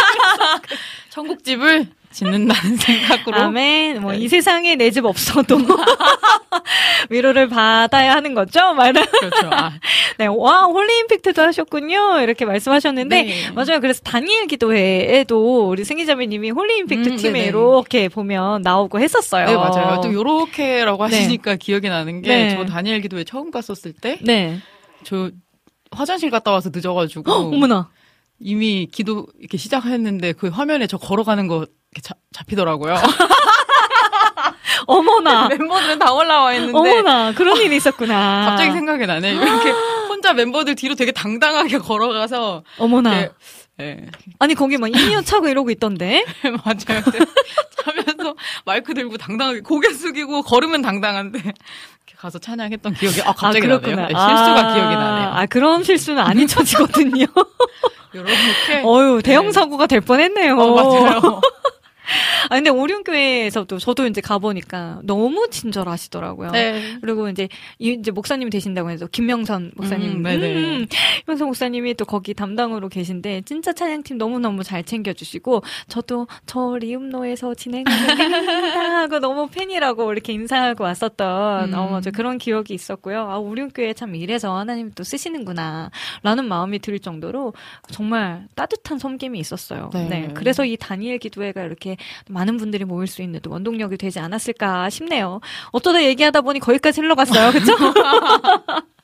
천국집을 짓는다는 생각으로 아멘. 뭐 네. 이 세상에 내 집 없어도 위로를 받아야 하는 거죠. 말은 그렇죠. 아, 네. 와 Holy Impact도 하셨군요. 이렇게 말씀하셨는데 네. 맞아요. 그래서 다니엘 기도회에도 우리 승희자매님이 Holy Impact 음, 팀에 네네. 이렇게 보면 나오고 했었어요. 네, 맞아요. 또 요렇게라고 네. 하시니까 기억이 나는 게, 네. 저 다니엘 기도회 처음 갔었을 때, 네. 저 화장실 갔다 와서 늦어가지고, 헉, 어머나. 이미 기도 이렇게 시작했는데, 그 화면에 저 걸어가는 거 자- 잡히더라고요. 어머나. 멤버들은 다 올라와 있는데, 어머나. 그런 일이 있었구나. 갑자기 생각이 나네. 이렇게 혼자 멤버들 뒤로 되게 당당하게 걸어가서, 어머나. 이렇게, 예, 아니 거기 막 인이어 차고 이러고 있던데. 맞아요. 근데 자면서 마이크 들고 당당하게 고개 숙이고 걸으면 당당한데 가서 찬양했던 기억이 아 갑자기 나네요. 네, 실수가 아, 기억이 나네요. 아 그런 실수는 안 잊혀지거든요. 이렇게 어유 대형 사고가 될 뻔했네요. 어, 맞아요. 아, 근데 오륜교회에서도 저도 이제 가보니까 너무 친절하시더라고요. 네. 그리고 이제, 이- 이제 목사님이 되신다고 해서 김명선 목사님. 음, 네네. 음, 김명선 목사님이 또 거기 담당으로 계신데, 진짜 찬양팀 너무너무 잘 챙겨주시고, 저도 저 리음노에서 진행하는 링입니다 하고 너무 팬이라고 이렇게 인사하고 왔었던, 음. 어, 맞아. 그런 기억이 있었고요. 아, 오륜교회 참 이래서 하나님 또 쓰시는구나. 라는 마음이 들 정도로 정말 따뜻한 섬김이 있었어요. 네. 네. 그래서 이 다니엘 기도회가 이렇게 많은 분들이 모일 수 있는 또 원동력이 되지 않았을까 싶네요. 어쩌다 얘기하다 보니 거기까지 흘러갔어요. 그쵸?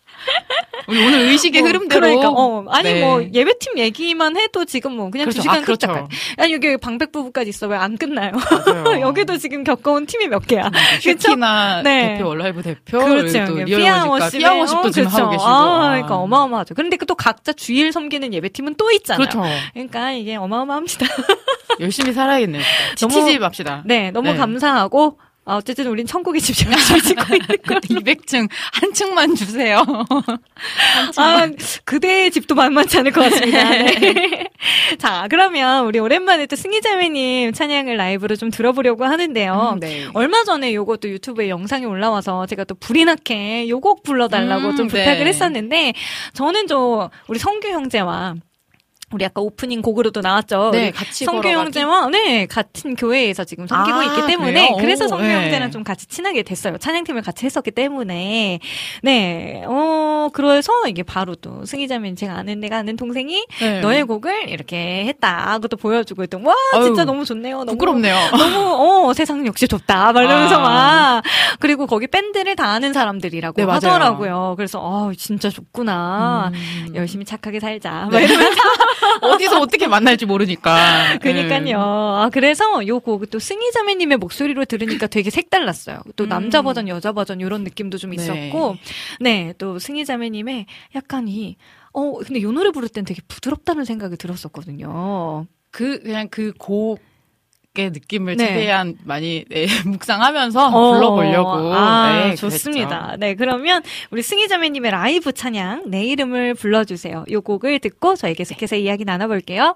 우리 오늘 의식의 뭐, 흐름대로. 그러니까, 어, 아니 네. 뭐 예배팀 얘기만 해도 지금 뭐 그냥 그렇죠. 두 시간 아, 그렇죠. 끝 아니 여기 방백 부부까지 있어 왜 안 끝나요? 여기도 지금 겪어온 팀이 몇 개야. 그쵸? 슈키나 네. 대표, 월라이브 대표, 그렇죠. 리얼워십과 피아워십도 지금 그렇죠. 하고 계시고. 아, 그러니까 어마어마하죠. 그런데 그또 각자 주일 섬기는 예배팀은 또 있잖아요. 그렇죠. 그러니까 이게 어마어마합니다. 열심히 살아야겠네요. 지치지 맙시다. 네, 너무 네. 감사하고 아, 어쨌든 우린 천국의 집 열심히 짓고 있는 거. 200층 한 층만 주세요. 아, 그대의 집도 만만치 않을 것 같습니다. 네. 자, 그러면 우리 오랜만에 또 승희자매님 찬양을 라이브로 좀 들어보려고 하는데요. 음, 네. 얼마 전에 요것도 유튜브에 영상이 올라와서 제가 또 불이 나게 요곡 불러달라고 음, 좀 부탁을 네. 했었는데 저는 저 우리 성규 형제와 우리 아까 오프닝 곡으로도 나왔죠. 네, 같이 성규 걸어가기. 형제와 네 같은 교회에서 지금 섬기고 아, 있기 때문에 그래요? 그래서 오, 성규 네. 형제랑 좀 같이 친하게 됐어요. 찬양팀을 같이 했었기 때문에 네어 그래서 이게 바로 또 승희자매는 제가 아는 내가 아는 동생이 네. 너의 곡을 이렇게 했다. 그것도 보여주고 있던 와 아유, 진짜 너무 좋네요. 너무 부끄럽네요. 너무 어 세상 역시 좁다 막 이러면서 아. 막 그리고 거기 밴드를 다 아는 사람들이라고 네. 하더라고요. 그래서 어 진짜 좋구나. 음. 열심히 착하게 살자. 막 네. 이러면서 어디서 어떻게 만날지 모르니까. 그니까요. 아, 그래서 요 곡 또 승희자매님의 목소리로 들으니까 되게 색달랐어요. 또 음. 남자 버전, 여자 버전 이런 느낌도 좀 네. 있었고, 네, 또 승희자매님의 약간 이 어, 근데 요 노래 부를 땐 되게 부드럽다는 생각이 들었었거든요. 그 그냥 그 곡 의 느낌을 네. 최대한 많이 네, 묵상하면서 불러보려고. 아, 네, 좋습니다. 그랬죠. 네, 그러면 우리 승희자매님의 라이브 찬양, 내 이름을 불러주세요. 요 곡을 듣고 저희 계속해서 이야기 나눠볼게요.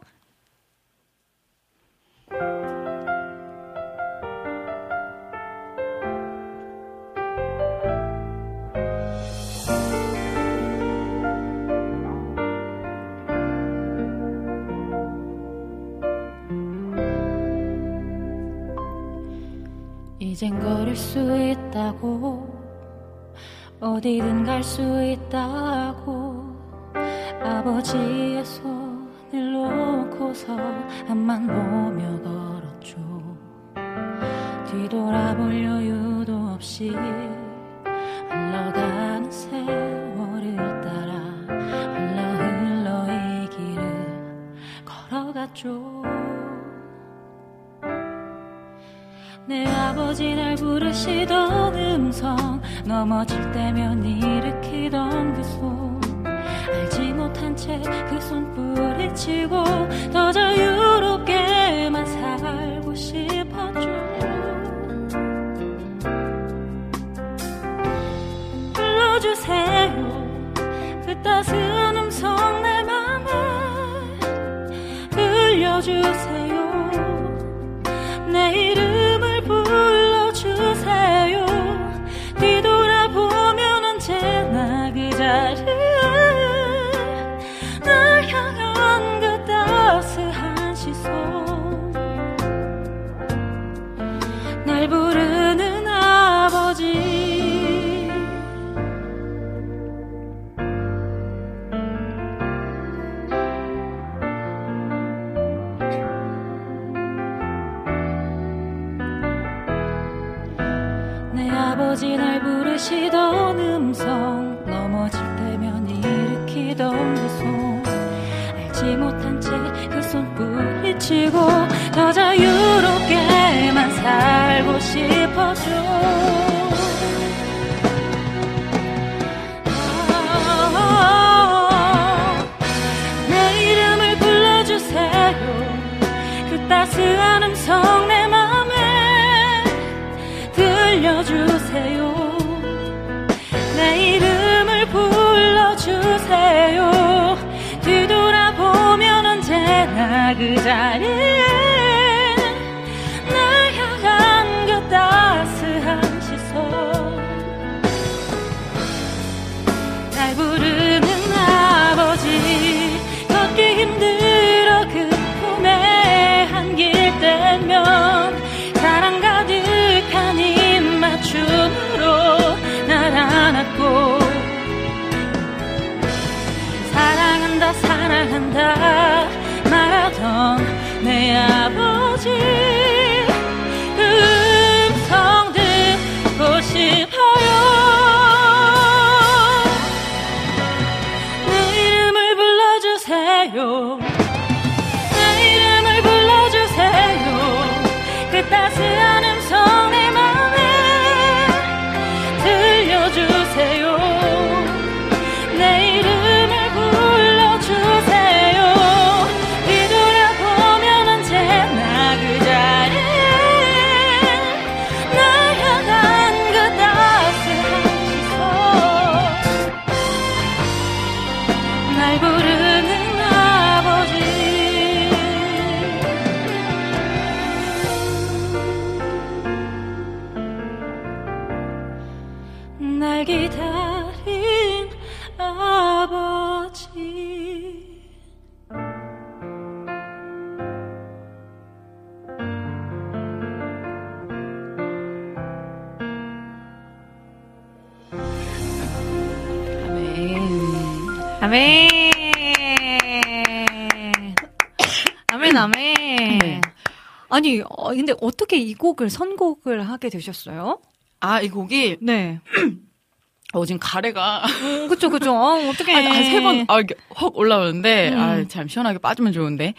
이젠 걸을 수 있다고 어디든 갈 수 있다고. 아버지의 손을 놓고서 앞만 보며 걸었죠. 뒤돌아볼 여유도 없이 흘러가는 세월을 따라 흘러 흘러 이 길을 걸어갔죠 아버지 날 부르시던 음성 넘어질 때면 일으키던 그 손. 알지 못한 채 그 손 뿌리치고 더 자유롭게만 살고 싶었죠 불러주세요. 그 따스한 음성 내 맘에 들려주세요 뒤 아니, 어, 근데 어떻게 이 곡을 선곡을 하게 되셨어요? 아, 이 곡이, 네. 어, 지금 가래가 음, 그쵸, 그쵸. 어, 어떡해. 한세 번, 아, 이게 확 올라오는데, 음. 아, 참 시원하게 빠지면 좋은데.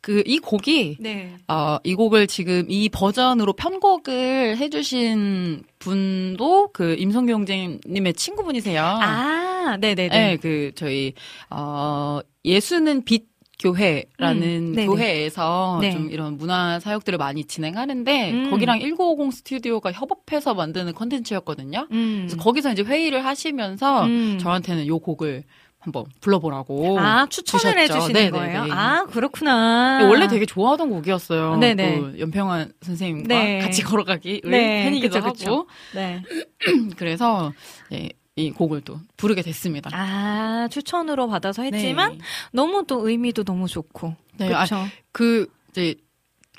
그, 이 곡이, 네. 어, 이 곡을 지금 이 버전으로 편곡을 해주신 분도 그 임성경제님의 친구분이세요. 아, 네네네. 네, 그, 저희, 어, 예수는 빛 교회라는 음. 교회에서 네. 좀 이런 문화 사역들을 많이 진행하는데 음. 거기랑 1950 스튜디오가 협업해서 만드는 컨텐츠였거든요. 음. 그래서 거기서 이제 회의를 하시면서 음. 저한테는 요 곡을 한번 불러보라고. 아, 추천을. 해주시는 네네네. 거예요? 아, 그렇구나. 원래 되게 좋아하던 곡이었어요. 네네. 또 연평한 선생님과 네. 같이 걸어가기 의 네, 팬이기도 그쵸, 그쵸. 하고 네. 그래서 예, 이 곡을 또 부르게 됐습니다. 아, 추천으로 받아서 했지만, 네. 너무 또 의미도 너무 좋고. 네, 아, 그쵸. 그 이제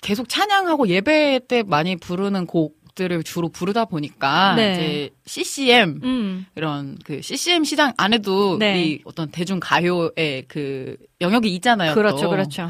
계속 찬양하고 예배 때 많이 부르는 곡들을 주로 부르다 보니까 네. 이제 CCM 음. 이런 그 CCM 시장 안에도 네. 이 어떤 대중 가요의 그 영역이 있잖아요. 그렇죠, 또. 그렇죠.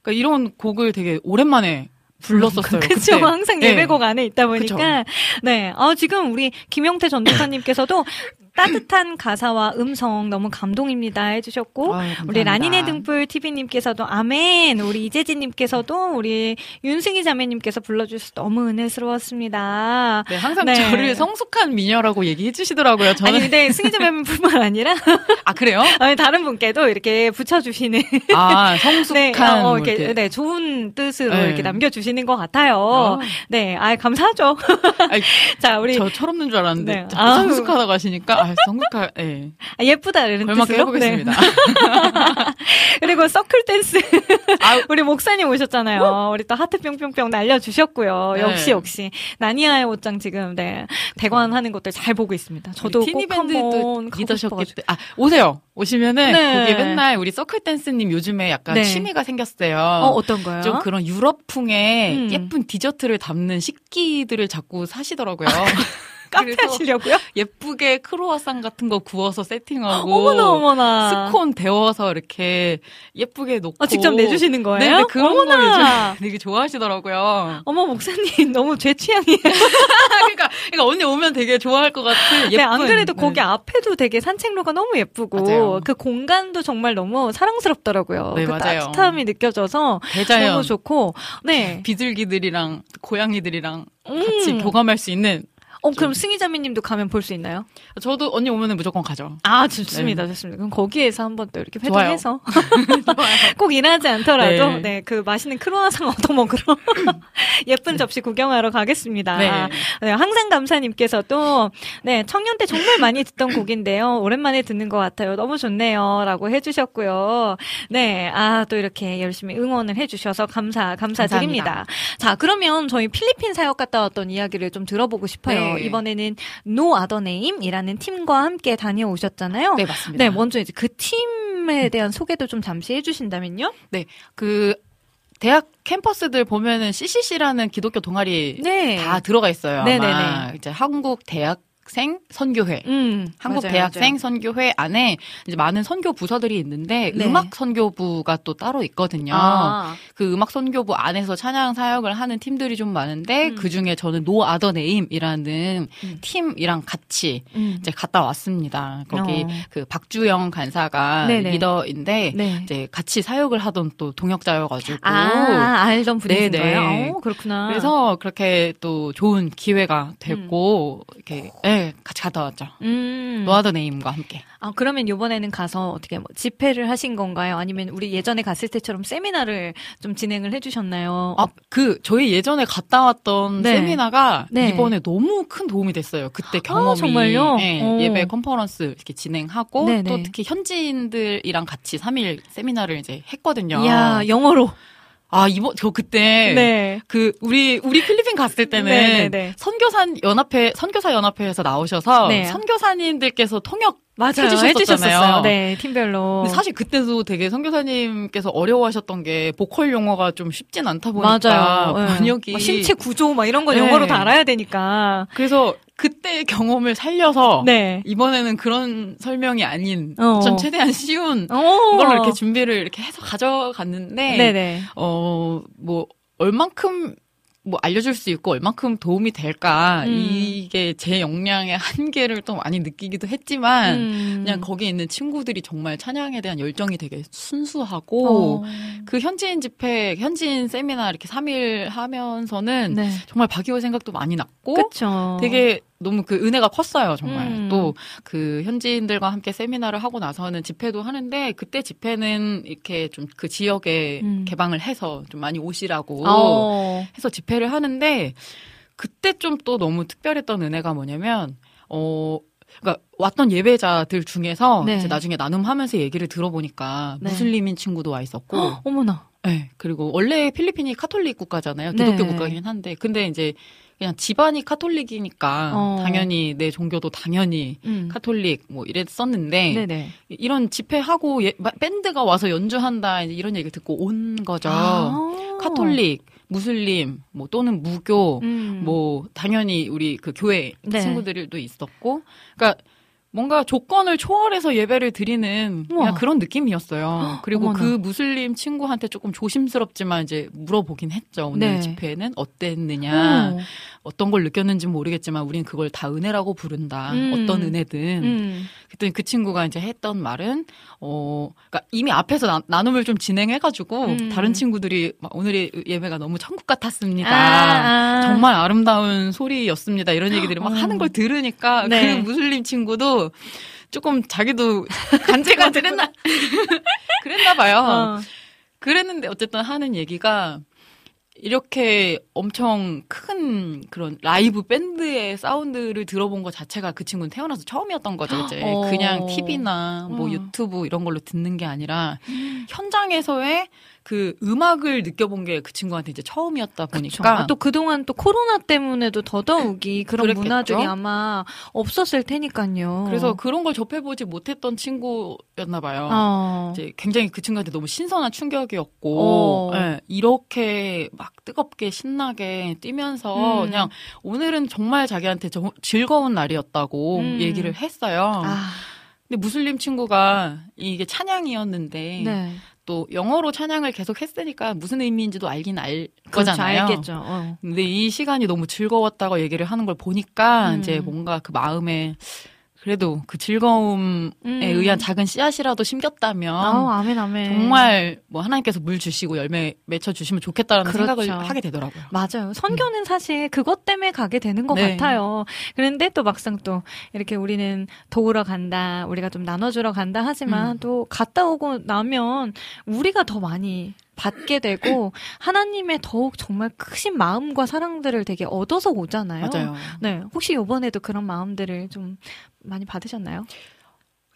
그러니까 이런 곡을 되게 오랜만에 불렀었어요. 그쵸. 그때. 항상 네. 예배곡 안에 있다 보니까. 네. 아, 지금 우리 김용태 전 도사님께서도 따뜻한 가사와 음성 너무 감동입니다 해주셨고, 감사합니다. 우리 라니네 등불 TV님께서도 아멘, 우리 이재진님께서도 우리 윤승희 자매님께서 불러주셔서 너무 은혜스러웠습니다. 네, 항상 네. 저를 성숙한 미녀라고 얘기해 주시더라고요. 저는 아니, 근데 승희 자매뿐만 아니라, 아 그래요? 아니, 다른 분께도 이렇게 붙여주시는. 아 네, 성숙한 어, 뭐 이렇게, 이렇게. 네, 좋은 뜻으로 네. 이렇게 남겨주시는 것 같아요. 어. 네, 아 감사하죠. 아니, 자, 우리 저 철없는 줄 알았는데 네. 아유. 성숙하다고 하시니까 아, 성숙할 예. 아, 예쁘다 이런 걸맞게. 해보겠습니다. 네. 그리고 서클 댄스 아, 우리 목사님 오셨잖아요. 우리 또 하트 뿅뿅뿅 날려주셨고요. 네. 역시 역시 나니아의 옷장 지금 네 대관 하는 것들 잘 보고 있습니다. 저도 꼭 티니밴드도 싶어가지고. 때문에 아 오세요 오시면은 네. 거기 맨날 우리 서클 댄스님 요즘에 약간 네. 취미가 생겼어요. 어 어떤 거요? 좀 그런 유럽풍의 음. 예쁜 디저트를 담는 식기들을 자꾸 사시더라고요. 카페 하시려고요? 예쁘게 크로와상 같은 거 구워서 세팅하고 어머나 어머나. 스콘 데워서 이렇게 예쁘게 놓고 아, 직접 내주시는 거예요? 네, 네, 그런 걸 어머나. 요즘 되게 좋아하시더라고요. 어머 목사님 너무 제 취향이에요. 그러니까, 그러니까 언니 오면 되게 좋아할 것 같은 예쁜. 네, 안 그래도 네. 거기 앞에도 되게 산책로가 너무 예쁘고 맞아요. 그 공간도 정말 너무 사랑스럽더라고요. 네, 그 맞아요. 따뜻함이 느껴져서 대자연 너무 좋고 네. 비둘기들이랑 고양이들이랑 음. 같이 교감할 수 있는. 어 그럼 승희자매님도 가면 볼 수 있나요? 저도 언니 오면은 무조건 가죠. 아 좋습니다, 좋습니다. 그럼 거기에서 한번 또 이렇게 네. 회동해서 꼭 일하지 않더라도 네. 네 그 맛있는 크로아상 얻어 먹으러 예쁜 접시 구경하러 가겠습니다. 네. 네, 항상 감사님께서도 네 청년 때 정말 많이 듣던 곡인데요. 오랜만에 듣는 것 같아요. 너무 좋네요 라고 해주셨고요. 네, 아 또 이렇게 열심히 응원을 해주셔서 감사 감사드립니다. 자 그러면 저희 필리핀 사역 갔다 왔던 이야기를 좀 들어보고 싶어요. 네. 네. 이번에는 No Other Name이라는 팀과 함께 다녀오셨잖아요. 네, 맞습니다. 네, 먼저 이제 그 팀에 대한 소개도 좀 잠시 해주신다면요. 그 대학 캠퍼스들 보면은 CCC라는 기독교 동아리 네. 다 들어가 있어요. 네네네. 아마 이제 한국 대학 생 선교회. 음, 한국 맞아요, 대학생 맞아요. 선교회 안에 이제 많은 선교 부서들이 있는데 네. 음악 선교부가 또 따로 있거든요. 아, 그 음악 선교부 안에서 찬양 사역을 하는 팀들이 좀 많은데 음. 그 중에 저는 No Other Name이라는 음. 팀이랑 같이 음. 이제 갔다 왔습니다. 거기 어. 그 박주영 간사가 네네. 리더인데 네. 이제 같이 사역을 하던 또 동역자여가지고 아, 알던 분이신 네네. 거예요? 어, 그렇구나. 그래서 그렇게 또 좋은 기회가 됐고 이렇게 예 같이 갔다 왔죠. 음. No Other Name과 함께. 아, 그러면 이번에는 가서 어떻게 뭐 집회를 하신 건가요? 아니면 우리 예전에 갔을 때처럼 세미나를 좀 진행을 해주셨나요? 아, 그 저희 예전에 갔다 왔던 네. 세미나가 네. 이번에 너무 큰 도움이 됐어요. 그때 경험이 정말요? 예, 오. 예배 컨퍼런스 이렇게 진행하고 네네. 또 특히 현지인들이랑 같이 3일 세미나를 이제 했거든요. 이야, 영어로. 아, 이번 저 그때 네. 그 우리 우리 필리핀 갔을 때는 네네네. 선교사 연합회 선교사 연합회에서 나오셔서 네. 선교사님들께서 통역 맞아요. 해주셨었어요. 네, 팀별로. 사실 그때도 되게 선교사님께서 어려워하셨던 게 보컬 용어가 좀 쉽진 않다 보니까 맞아요. 네. 번역이 뭐 신체 구조 막 이런 거 네. 영어로 다 알아야 되니까. 그래서 그때 경험을 살려서 네. 이번에는 그런 설명이 아닌 어. 전 최대한 쉬운 어. 걸로 이렇게 준비를 이렇게 해서 가져갔는데 네네. 어뭐 얼만큼 뭐 알려줄 수 있고 얼만큼 도움이 될까 음. 이게 제 역량의 한계를 또 많이 느끼기도 했지만 음. 그냥 거기에 있는 친구들이 정말 찬양에 대한 열정이 되게 순수하고 어. 그 현지인 집회, 현지인 세미나 이렇게 3일 하면서는 네. 정말 박이호 생각도 많이 났고 그쵸. 되게 너무 그 은혜가 컸어요, 정말. 음. 또그 현지인들과 함께 세미나를 하고 나서는 집회도 하는데 그때 집회는 이렇게 좀 그 지역에 음. 개방을 해서 좀 많이 오시라고 어. 해서 집회를 하는데 그때 좀 또 너무 특별했던 은혜가 뭐냐면 어 그러니까 왔던 예배자들 중에서 네. 이제 나중에 나눔하면서 얘기를 들어보니까 네. 무슬림인 친구도 와 있었고 헉, 어머나. 네, 그리고 원래 필리핀이 카톨릭 국가잖아요. 네. 기독교 국가긴 한데, 근데 이제 그냥 집안이 카톨릭이니까 어. 당연히 내 종교도 당연히 음. 카톨릭 뭐 이랬었는데 네네. 이런 집회하고 예, 마- 밴드가 와서 연주한다 이런 얘기를 듣고 온 거죠. 아. 카톨릭, 무슬림, 뭐 또는 무교, 음. 뭐 당연히 우리 그 교회 네. 친구들도 있었고, 그러니까 뭔가 조건을 초월해서 예배를 드리는. 그냥 그런 느낌이었어요. 그리고 어머나. 그 무슬림 친구한테 조금 조심스럽지만 이제 물어보긴 했죠. 오늘 네. 집회는 어땠느냐, 어. 어떤 걸 느꼈는지 는 모르겠지만 우린 그걸 다 은혜라고 부른다. 음. 어떤 은혜든. 음. 그랬더니 그 친구가 이제 했던 말은 어 그러니까 이미 앞에서 나, 눔을좀 진행해가지고 음. 다른 친구들이 막 오늘의 예배가 너무 천국 같았습니다. 아, 아. 정말 아름다운 소리였습니다. 이런 얘기들을 막 어. 하는 걸 들으니까 네. 그 무슬림 친구도 조금 자기도 간질간질했나 그랬나 봐요. 어. 그랬는데 어쨌든 하는 얘기가 이렇게 엄청 큰 그런 라이브 밴드의 사운드를 들어본 것 자체가 그 친구는 태어나서 처음이었던 거죠. 이제 어. 그냥 TV나 뭐 음. 유튜브 이런 걸로 듣는 게 아니라 현장에서의 그 음악을 느껴본 게 그 친구한테 이제 처음이었다 보니까 아, 또 그동안 또 코로나 때문에도 더더욱이 그런 그랬겠죠? 문화들이 아마 없었을 테니까요. 그래서 그런 걸 접해보지 못했던 친구였나 봐요. 어. 이제 굉장히 그 친구한테 너무 신선한 충격이었고, 어. 예, 이렇게 막 뜨겁게 신나게 뛰면서 음. 그냥 오늘은 정말 자기한테 저- 즐거운 날이었다고 음. 얘기를 했어요. 아, 근데 무슬림 친구가 이게 찬양이었는데 네. 또 영어로 찬양을 계속 했으니까 무슨 의미인지도 알긴 알 그렇죠, 거잖아요. 알겠죠. 어. 근데 이 시간이 너무 즐거웠다고 얘기를 하는 걸 보니까 음. 이제 뭔가 그 마음에 그래도 그 즐거움에 음. 의한 작은 씨앗이라도 심겼다면 아우, 아멘, 아멘. 정말 뭐 하나님께서 물 주시고 열매 맺혀 주시면 좋겠다라는 그렇죠. 생각을 하게 되더라고요. 맞아요. 선교는 사실 그것 때문에 가게 되는 것 네. 같아요. 그런데 또 막상 또 이렇게 우리는 도우러 간다, 우리가 좀 나눠주러 간다 하지만 음. 또 갔다 오고 나면 우리가 더 많이 받게 되고 하나님의 더욱 정말 크신 마음과 사랑들을 되게 얻어서 오잖아요. 맞아요. 네. 혹시 이번에도 그런 마음들을 좀 많이 받으셨나요?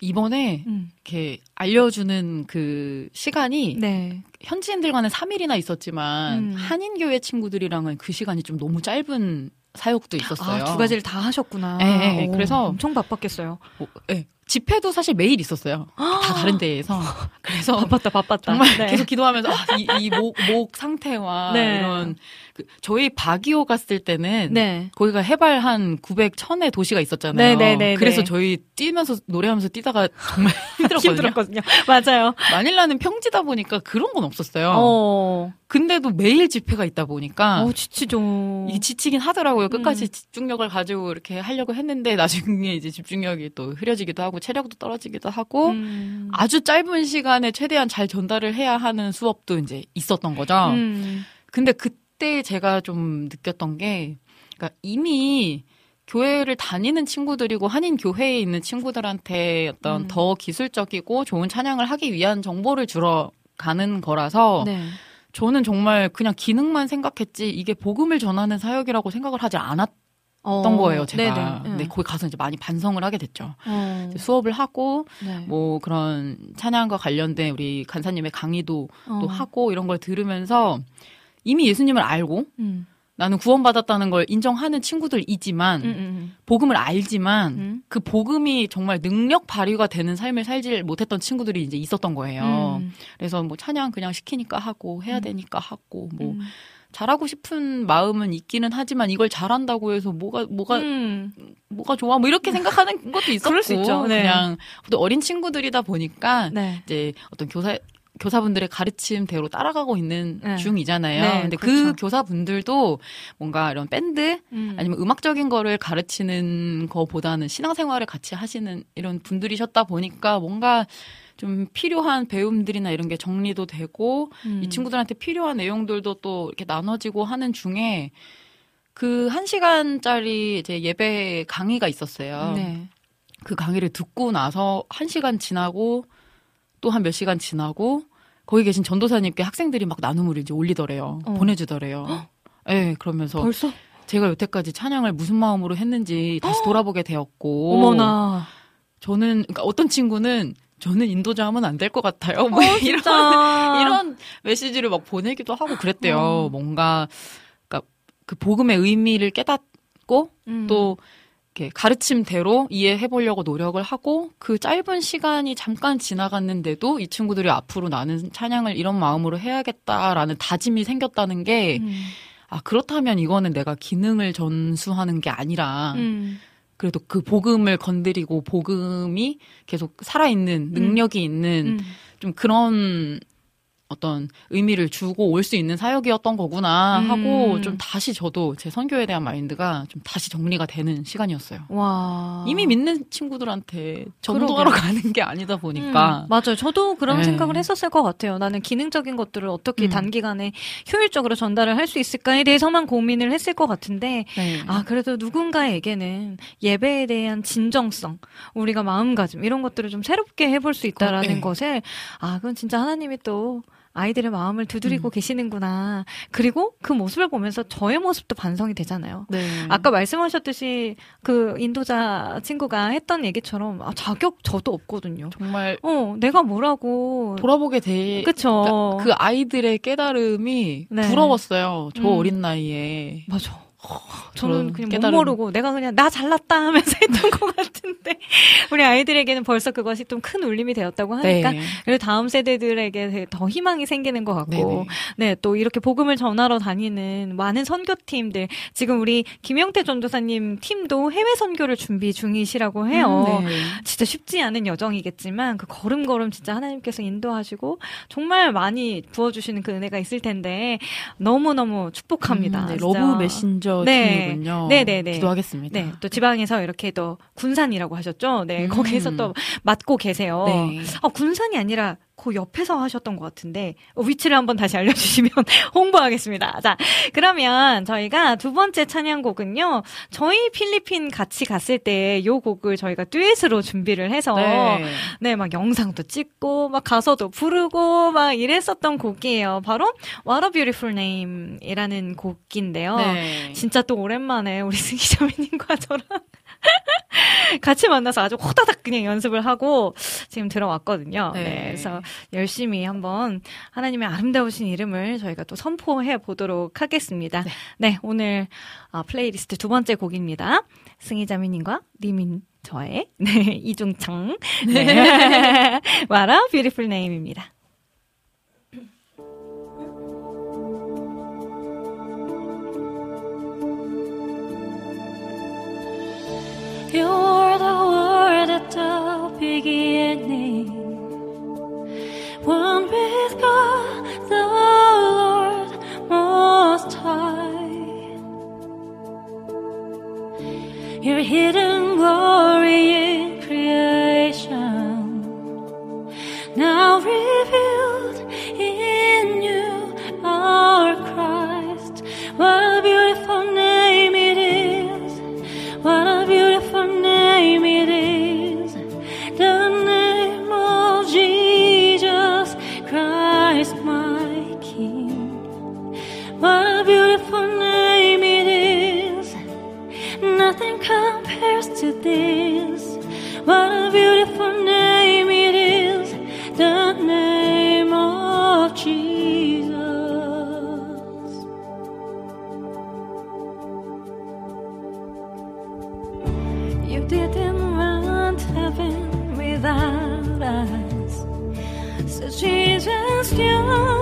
이번에 음. 이렇게 알려주는 그 시간이 네. 현지인들과는 3일이나 있었지만 음. 한인교회 친구들이랑은 그 시간이 좀 너무 짧은 사역도 있었어요. 아, 두 가지를 다 하셨구나. 네, 네, 오, 그래서- 엄청 바빴겠어요. 뭐, 예. 집회도 사실 매일 있었어요. 다 다른 데에서. 그래서 바빴다, 바빴다. 정말 네. 계속 기도하면서 아, 이, 이 목, 목 상태와 네. 이런 그, 저희 바기오 갔을 때는 네. 거기가 해발 한 900, 1000의 도시가 있었잖아요. 네, 네, 네, 그래서 네. 저희 뛰면서 노래하면서 뛰다가 정말 힘들었거든요. 힘들었거든요. 맞아요. 마닐라는 평지다 보니까 그런 건 없었어요. 어. 근데도 매일 집회가 있다 보니까 어, 지치죠. 이게 지치긴 하더라고요. 끝까지 음. 집중력을 가지고 이렇게 하려고 했는데 나중에 이제 집중력이 또 흐려지기도 하고 체력도 떨어지기도 하고 음. 아주 짧은 시간에 최대한 잘 전달을 해야 하는 수업도 이제 있었던 거죠. 음. 근데 그 때 제가 좀 느꼈던 게 그러니까 이미 교회를 다니는 친구들이고 한인 교회에 있는 친구들한테 어떤 음. 더 기술적이고 좋은 찬양을 하기 위한 정보를 주러 가는 거라서 네. 저는 정말 그냥 기능만 생각했지 이게 복음을 전하는 사역이라고 생각을 하지 않았던 어. 거예요, 제가. 네네. 근데 거기 가서 이제 많이 반성을 하게 됐죠. 어. 수업을 하고 네. 뭐 그런 찬양과 관련된 우리 간사님의 강의도 어. 또 하고 이런 걸 들으면서 이미 예수님을 알고 음. 나는 구원받았다는 걸 인정하는 친구들이지만 음, 음, 복음을 알지만 음. 그 복음이 정말 능력 발휘가 되는 삶을 살지 못했던 친구들이 이제 있었던 거예요. 음. 그래서 뭐 찬양 그냥 시키니까 하고 해야 되니까 하고 뭐 음. 잘하고 싶은 마음은 있기는 하지만 이걸 잘한다고 해서 뭐가 뭐가 음. 뭐가 좋아 뭐 이렇게 생각하는 것도 있었고 그럴 수 있죠. 네. 그냥 또 어린 친구들이다 보니까 네. 이제 어떤 교사 교사분들의 가르침대로 따라가고 있는 네. 중이잖아요. 네, 근데 그렇죠. 그 교사분들도 뭔가 이런 밴드 음. 아니면 음악적인 거를 가르치는 거보다는 신앙생활을 같이 하시는 이런 분들이셨다 보니까 뭔가 좀 필요한 배움들이나 이런 게 정리도 되고 음. 이 친구들한테 필요한 내용들도 또 이렇게 나눠지고 하는 중에 그 한 시간짜리 이제 예배 강의가 있었어요. 네. 그 강의를 듣고 나서 한 시간 지나고 또 한 몇 시간 지나고 거기 계신 전도사님께 학생들이 막 나눔을 이제 올리더래요. 어. 보내주더래요. 예, 네, 그러면서 벌써 제가 여태까지 찬양을 무슨 마음으로 했는지 다시 돌아보게 되었고. 어머나. 저는, 그러니까 어떤 친구는 저는 인도자 하면 안 될 것 같아요. 뭐 어, 이런. 이런 메시지를 막 보내기도 하고 그랬대요. 어. 뭔가, 그러니까 그 복음의 의미를 깨닫고 음. 또 가르침대로 이해해 보려고 노력을 하고 그 짧은 시간이 잠깐 지나갔는데도 이 친구들이 앞으로 나는 찬양을 이런 마음으로 해야겠다라는 다짐이 생겼다는 게 음. 아, 그렇다면 이거는 내가 기능을 전수하는 게 아니라 음. 그래도 그 복음을 건드리고 복음이 계속 살아있는 능력이 있는 음. 좀 그런 어떤 의미를 주고 올 수 있는 사역이었던 거구나 하고 음. 좀 다시 저도 제 선교에 대한 마인드가 좀 다시 정리가 되는 시간이었어요. 와. 이미 믿는 친구들한테 전도하러 가는 게 아니다 보니까 음, 맞아요. 저도 그런 네. 생각을 했었을 것 같아요. 나는 기능적인 것들을 어떻게 음. 단기간에 효율적으로 전달을 할 수 있을까에 대해서만 고민을 했을 것 같은데, 네. 아, 그래도 누군가에게는 예배에 대한 진정성, 우리가 마음가짐, 이런 것들을 좀 새롭게 해볼 수 있다라는 네. 것을, 아, 그건 진짜 하나님이 또 아이들의 마음을 두드리고 음. 계시는구나. 그리고 그 모습을 보면서 저의 모습도 반성이 되잖아요. 네. 아까 말씀하셨듯이 그 인도자 친구가 했던 얘기처럼 아, 자격 저도 없거든요. 정말 어, 내가 뭐라고. 돌아보게 돼. 그쵸. 그러니까 그 아이들의 깨달음이 네. 부러웠어요. 저 음. 어린 나이에. 맞아. 저는 그냥 깨달음. 못 모르고 내가 그냥 나 잘났다 하면서 했던 것 같은데 우리 아이들에게는 벌써 그것이 좀 큰 울림이 되었다고 하니까 네. 그리고 다음 세대들에게 더 희망이 생기는 것 같고 네네. 네, 또 이렇게 복음을 전하러 다니는 많은 선교팀들, 지금 우리 김영태 전도사님 팀도 해외 선교를 준비 중이시라고 해요. 음, 네. 진짜 쉽지 않은 여정이겠지만 그 걸음걸음 진짜 하나님께서 인도하시고 정말 많이 부어주시는 그 은혜가 있을 텐데 너무너무 축복합니다. 음, 네. Love Messenger 네. 팀이군요. 네네네. 기도하겠습니다. 네, 또 지방에서 이렇게 또 군산이라고 하셨죠? 네, 음. 거기에서 또 맡고 계세요. 네. 어, 군산이 아니라 그 옆에서 하셨던 것 같은데 어, 위치를 한번 다시 알려주시면 홍보하겠습니다. 자, 그러면 저희가 두 번째 찬양곡은요. 저희 필리핀 같이 갔을 때 요 곡을 저희가 듀엣으로 준비를 해서 네. 네, 막 영상도 찍고, 막 가서도 부르고, 막 이랬었던 곡이에요. 바로 What a Beautiful Name이라는 곡인데요. 네. 진짜 또 오랜만에 우리 승희 자매님과 저랑 같이 만나서 아주 호다닥 그냥 연습을 하고 지금 들어왔거든요. 네. 네. 그래서 열심히 한번 하나님의 아름다우신 이름을 저희가 또 선포해 보도록 하겠습니다. 네, 오늘 어, 플레이리스트 두 번째 곡입니다. 승희자매님과 리민 저의 네, 이중창 네. What a Beautiful Name입니다. You were the word at the beginning. One with God, the Lord Most High. Your hidden glory in creation. Now revealed in you, our Christ. What What a beautiful name it is. Nothing compares to this. What a beautiful name it is. The name of Jesus. You didn't want heaven without us. So Jesus, you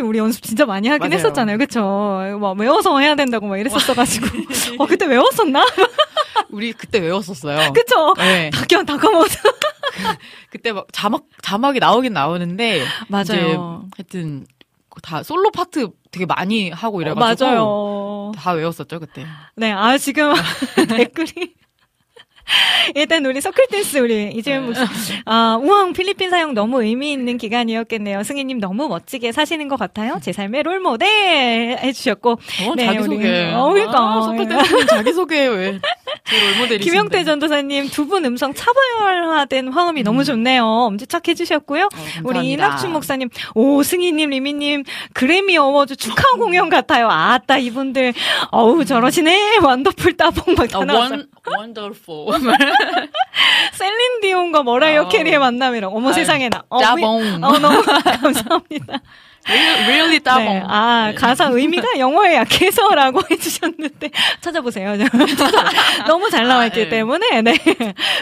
사실 우리 연습 진짜 많이 하긴 맞아요. 했었잖아요. 그쵸. 막 외워서 해야 된다고 막 이랬었어가지고. 어, 그때 외웠었나? 우리 그때 외웠었어요. 그쵸. 네. 다 기억 다 까먹었어. 그때 막 자막 자막이 나오긴 나오는데 맞아요. 하여튼 다 솔로 파트 되게 많이 하고 이래가지고 맞아요. 다 외웠었죠 그때. 네, 아, 지금 댓글이. 일단 우리 서클댄스 우리 이재현 목사 아 우왕 필리핀 사용 너무 의미 있는 기간이었겠네요. 승희님 너무 멋지게 사시는 것 같아요. 제 삶의 롤 모델 해주셨고 어, 네, 자기 소개. 우리- 어, 그러니까. 소클댄스는 자기 소개 왜? 김영태 전도사님 두 분 음성 차별화된 화음이 너무 좋네요. 엄지척 해주셨고요. 우리 이낙춘 목사님, 오 승희님, 리미님 그래미 어워즈 축하 공연 같아요. 아따 이분들 어우 저러시네. 완더풀 따봉 막 아, 나왔어요. 원 원더풀. 셀린 디온과 머라이어 어. 캐리의 만남이랑 어머 아유, 세상에나. 어. 미- 어, 너무 감사합니다. Really 따봉. 네, 아, 네. 가사 의미가 영어에 약해서라고 해주셨는데, 찾아보세요. 너무 잘 나와 있기 아, 네. 때문에, 네.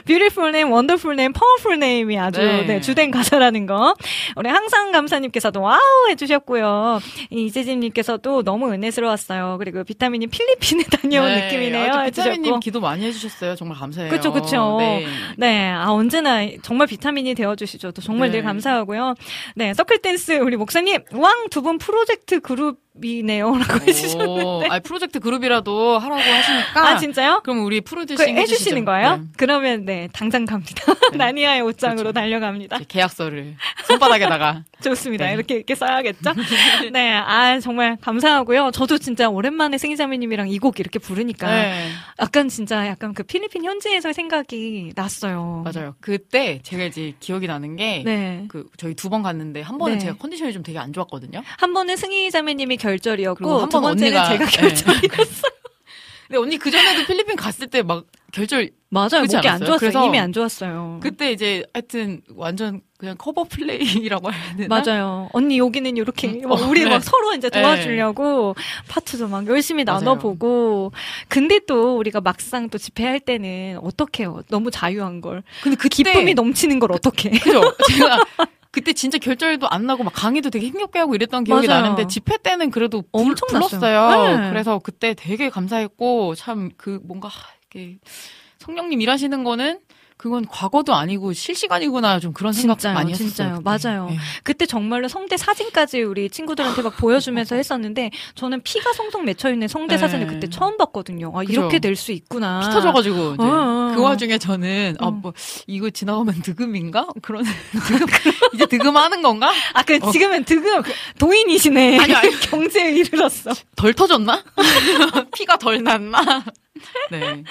beautiful name, wonderful name, powerful name이 아주, 네. 네. 주된 가사라는 거. 우리 항상 감사님께서도 와우 해주셨고요. 이 이재진님께서도 너무 은혜스러웠어요. 그리고 비타민이 필리핀에 다녀온 네, 느낌이네요. 해주셨고. 비타민님 기도 많이 해주셨어요. 정말 감사해요. 그쵸, 그쵸. 네. 네, 아, 언제나 정말 비타민이 되어주시죠. 또 정말 네. 늘 감사하고요. 네, 서클댄스 우리 목사님, 왕 두 분 프로젝트 그룹 이네요. 라고 해주셨는데. 오, 아니, 프로젝트 그룹이라도 하라고 하시니까. 아, 진짜요? 그럼 우리 그 프로듀싱 해주시는 해주시죠. 거예요? 네. 그러면 네, 당장 갑니다. 나니아의 옷장으로 그렇죠. 달려갑니다. 계약서를 손바닥에다가. 좋습니다. 네. 이렇게, 이렇게 써야겠죠? 네, 아, 정말 감사하고요. 저도 진짜 오랜만에 승희자매님이랑 이 곡 이렇게 부르니까. 네. 약간 진짜 약간 그 필리핀 현지에서 생각이 났어요. 맞아요. 그때 제가 이제 기억이 나는 게. 네. 그 저희 두 번 갔는데 한 번은 네. 제가 컨디션이 좀 되게 안 좋았거든요. 한 번은 승희 자매님이 결 절이었고 그리고 한두번 번째는 언니가- 제가 네. 결절이었어요. 근데 언니 그 전에도 필리핀 갔을 때 막 결절 맞아요. 목이 안? 좋았어요. 그래서 이미 안 좋았어요. 그때 이제 하여튼 완전 그냥 커버 플레이라고 해야 되나? 맞아요. 언니 여기는 이렇게 음, 막 어, 우리 네. 막 서로 이제 도와주려고 파트도 막 열심히 맞아요. 나눠보고 근데 또 우리가 막상 또 집회할 때는 어떡해요. 너무 자유한 걸. 근데 그때 기쁨이 넘치는 걸 어떡해. 그죠? 제가 그때 진짜 결절도 안 나고 막 강의도 되게 힘겹게 하고 이랬던 기억이 맞아요. 나는데 집회 때는 그래도 불, 엄청. 불렀어요. 네. 그래서 그때 되게 감사했고 참 그 뭔가 하, 이렇게 성령님 일하시는 거는 그건 과거도 아니고 실시간이구나 좀 그런 생각 진짜요, 많이 했었어요. 진짜요. 그때. 맞아요. 네. 그때 정말로 성대 사진까지 우리 친구들한테 막 보여주면서 했었는데 저는 피가 송송 맺혀 있는 성대 네. 사진을 그때 처음 봤거든요. 아. 이렇게 될 수 있구나. 피 터져가지고 이제 어, 어, 그 어. 와중에 저는 아 음. 뭐 이거 지나가면 득음인가 그런 득음 이제 득음하는 건가 아, 그 어. 지금은 득음 도인이시네. 아니, 아니. 경제에 이르렀어. 덜 터졌나 피가 덜 났나 네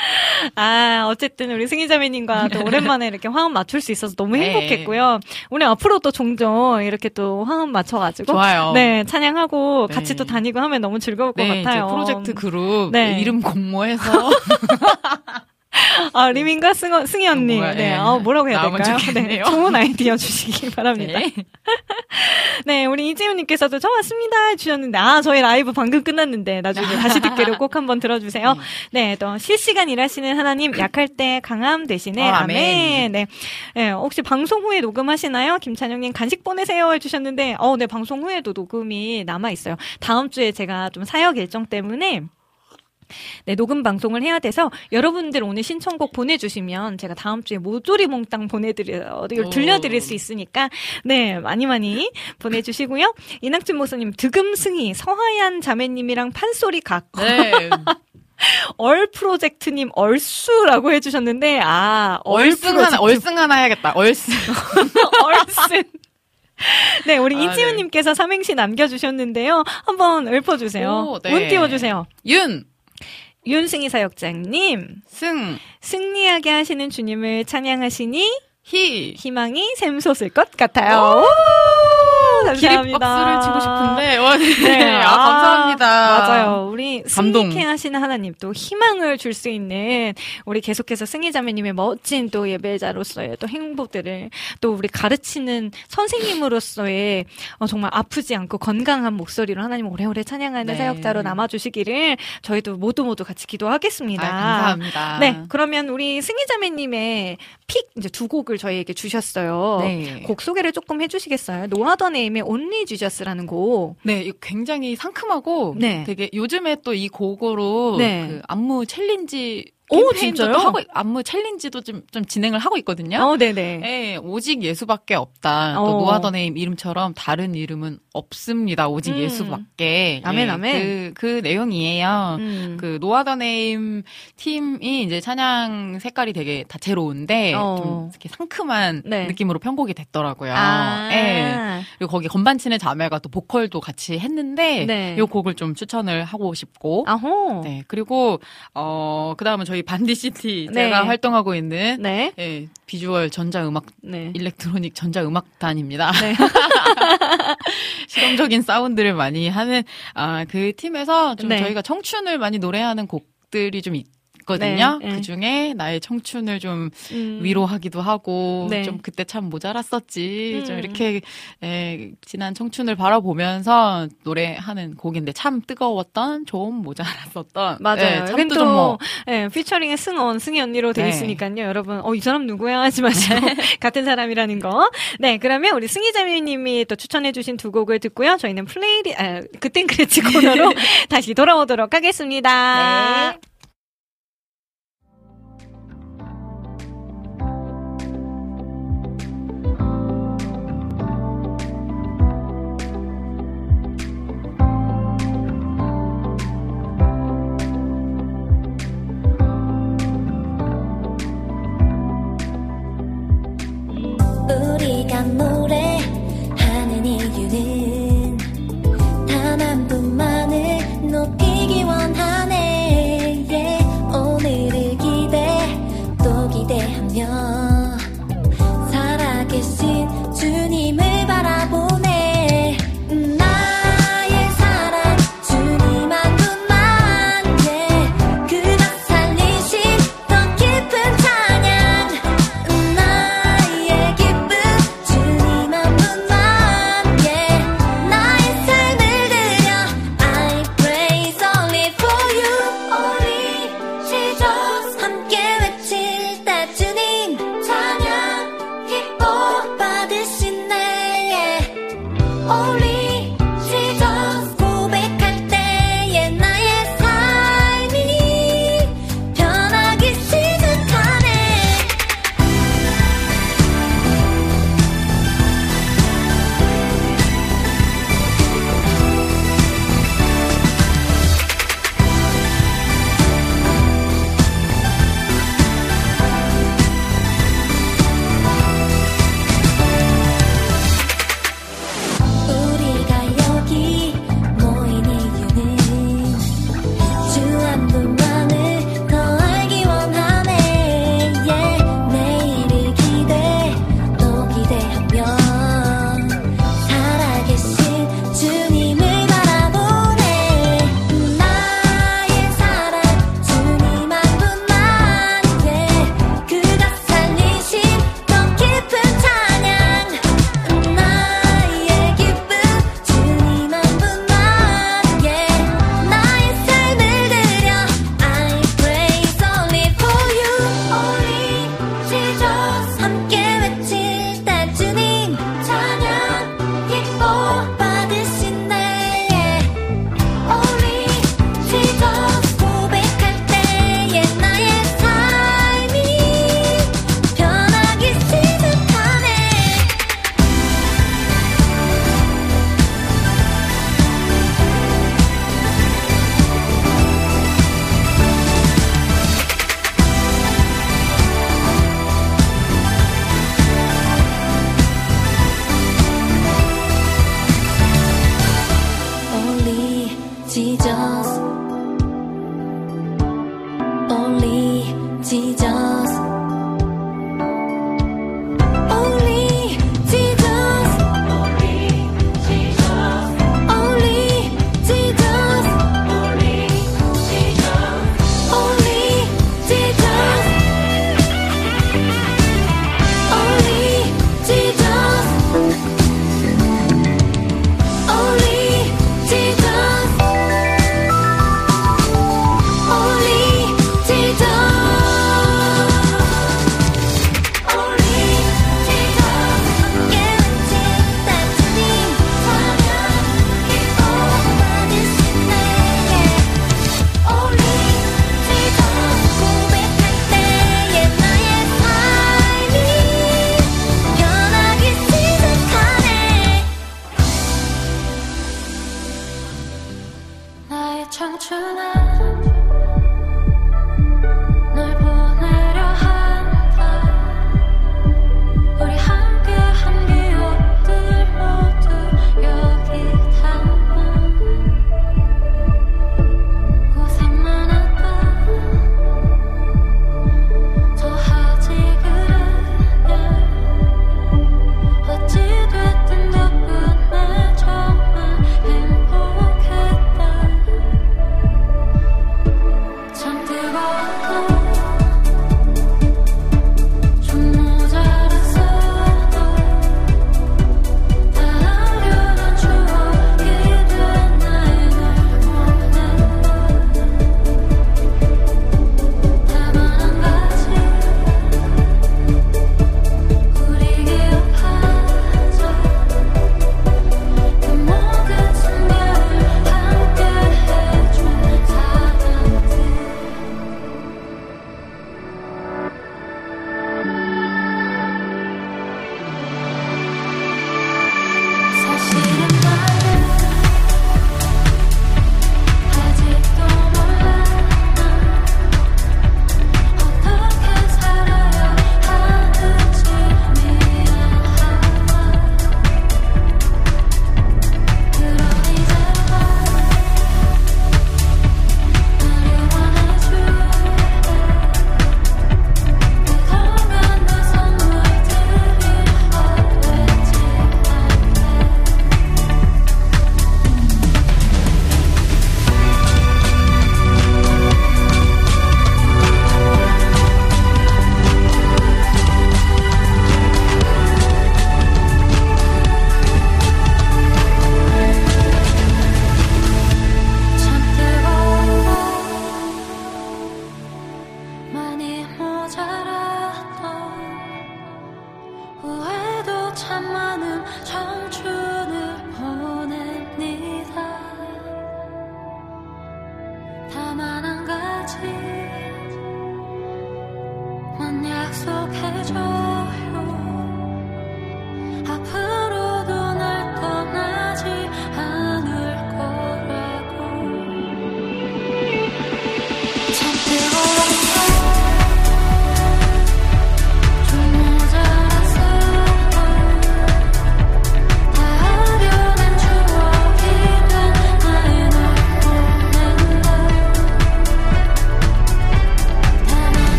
아, 어쨌든 우리 승희자매님과 또 오랜만에 이렇게 화음 맞출 수 있어서 너무 네. 행복했고요. 우리 앞으로 또 종종 이렇게 또 화음 맞춰가지고. 좋아요 네, 찬양하고 네. 같이 또 다니고 하면 너무 즐거울 것 네, 같아요. 프로젝트 그룹 네. 이름 공모해서 아, 리민과 승, 승희 언니. 네, 예. 아, 뭐라고 해야 될까요? 좋겠네요. 네, 좋은 아이디어 주시기 바랍니다. 네. 네, 우리 이지훈님께서도 저 왔습니다 해주셨는데, 아, 저희 라이브 방금 끝났는데, 나중에 다시 듣기로 꼭 한번 들어주세요. 네, 또 실시간 일하시는 하나님, 약할 때 강함 대신에, 어, 아멘. 아멘. 네. 네, 혹시 방송 후에 녹음하시나요? 김찬영님 간식 보내세요 해주셨는데, 어, 네, 방송 후에도 녹음이 남아있어요. 다음 주에 제가 좀 사역 일정 때문에, 네, 녹음 방송을 해야 돼서 여러분들 오늘 신청곡 보내주시면 제가 다음 주에 모조리 몽땅 보내드려, 이걸 오. 들려드릴 수 있으니까, 네, 많이 많이 보내주시고요. 이낙준 목사님, 득음승희, 서하얀 자매님이랑 판소리 각, 네. 얼 프로젝트님, 얼쑤라고 해주셨는데, 아, 얼 얼승 하나 프로젝트. 얼승 하나 해야겠다 얼승 얼쓴. 네, 우리 아, 이지훈님께서 삼행시 남겨주셨는데요. 한번 읊어주세요. 오, 네. 운 띄워주세요. 윤 윤승희 사역장님. 승, 승리하게 하시는 주님을 찬양하시니 희, 희망이 샘솟을 것 같아요. 감사합니다. 기립 박수를 치고 싶은데. 와, 네. 네, 아, 감사합니다. 맞아요. 우리. 승리케 하시는 하나님 또 희망을 줄 수 있는 우리 계속해서 승희 자매님의 멋진 또 예배자로서의 또 행보들을 또 우리 가르치는 선생님으로서의 어, 정말 아프지 않고 건강한 목소리로 하나님 오래오래 찬양하는 네. 사역자로 남아주시기를 저희도 모두 모두 같이 기도하겠습니다. 아, 감사합니다. 네, 그러면 우리 승희 자매님의 픽 이제 두 곡을 저희에게 주셨어요. 네. 곡 소개를 조금 해주시겠어요? 노아더 네임의 Only Jesus라는 곡. 네, 굉장히 상큼하고 네. 되게 요즘에 또 이 곡으로 네. 그 안무 챌린지 오, 진짜요? 또 하고 안무 챌린지도 좀, 좀 진행을 하고 있거든요. 어, 네네. 네, 오직 예수밖에 없다. 어. 또 No Other Name 이름처럼 다른 이름은 없습니다. 오직 음. 예수밖에. 아멘, 예, 아멘. 그, 그 내용이에요. 음. 그 No Other Name 팀이 이제 찬양 색깔이 되게 다채로운데 어. 좀 이렇게 상큼한 네. 느낌으로 편곡이 됐더라고요. 아, 예. 그리고 거기 건반 치는 자매가 또 보컬도 같이 했는데 네. 이 곡을 좀 추천을 하고 싶고 아호. 네 그리고 어 그다음은 저희 반디시티 네. 제가 활동하고 있는 네. 예, 비주얼 전자음악 네. electronic 전자음악단입니다. 네. 실험적인 사운드를 많이 하는 아, 그 팀에서 좀 네. 저희가 청춘을 많이 노래하는 곡 들이 좀 있 거든요. 네, 네. 그 중에 나의 청춘을 좀 음. 위로하기도 하고 네. 좀 그때 참 모자랐었지. 좀 음. 이렇게 에, 지난 청춘을 바라보면서 노래하는 곡인데 참 뜨거웠던 좀 모자랐었던 맞아요. 네, 참도 또, 좀 뭐. 예, 피처링의 승원, 승희 언니로 돼 네. 있으니까요. 여러분, 어, 이 사람 누구야? 하지 마시고, 같은 사람이라는 거. 네, 그러면 우리 승희 자매님이 또 추천해주신 두 곡을 듣고요. 저희는 플레이리, 아, 그땐 그랬지 코너로 다시 돌아오도록 하겠습니다. 네. 우리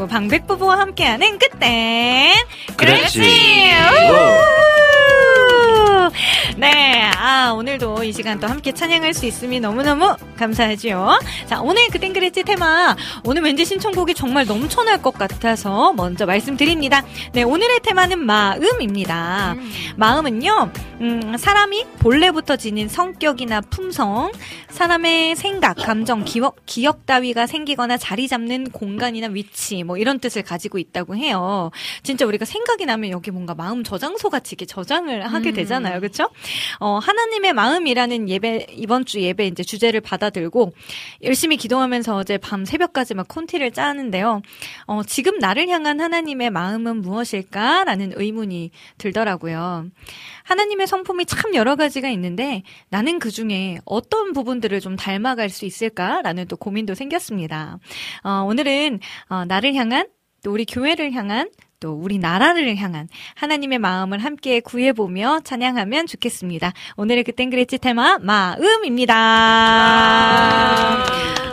그리고 방백 부부와 함께하는 끝땐 그렇지. 우! 네, 아 오늘도 이 시간 또 함께 찬양할 수 있음이 너무너무 감사하지요. 자, 오늘 그땐 그랬지 테마 오늘 왠지 신청곡이 정말 넘쳐날 것 같아서 먼저 말씀드립니다. 네, 오늘의 테마는 마음입니다. 마음은요, 음, 사람이 본래부터 지닌 성격이나 품성, 사람의 생각, 감정, 기억, 기억 따위가 생기거나 자리 잡는 공간이나 위치, 뭐 이런 뜻을 가지고 있다고 해요. 진짜 우리가 생각이 나면 여기 뭔가 마음 저장소 같이 이렇게 저장을 하게 되잖아요. 그렇죠? 어, 하나님의 마음이라는 예배, 이번 주 예배 이제 주제를 받아들고 열심히 기도하면서 어제 밤 새벽까지 막 콘티를 짜는데요. 어, 지금 나를 향한 하나님의 마음은 무엇일까라는 의문이 들더라고요. 하나님의 성품이 참 여러 가지가 있는데 나는 그 중에 어떤 부분들 을 좀 닮아갈 수 있을까라는 또 고민도 생겼습니다. 어, 오늘은 어, 나를 향한 또 우리 교회를 향한 또 우리 나라를 향한 하나님의 마음을 함께 구해보며 찬양하면 좋겠습니다. 오늘의 그땐 그랬지 테마 마음입니다.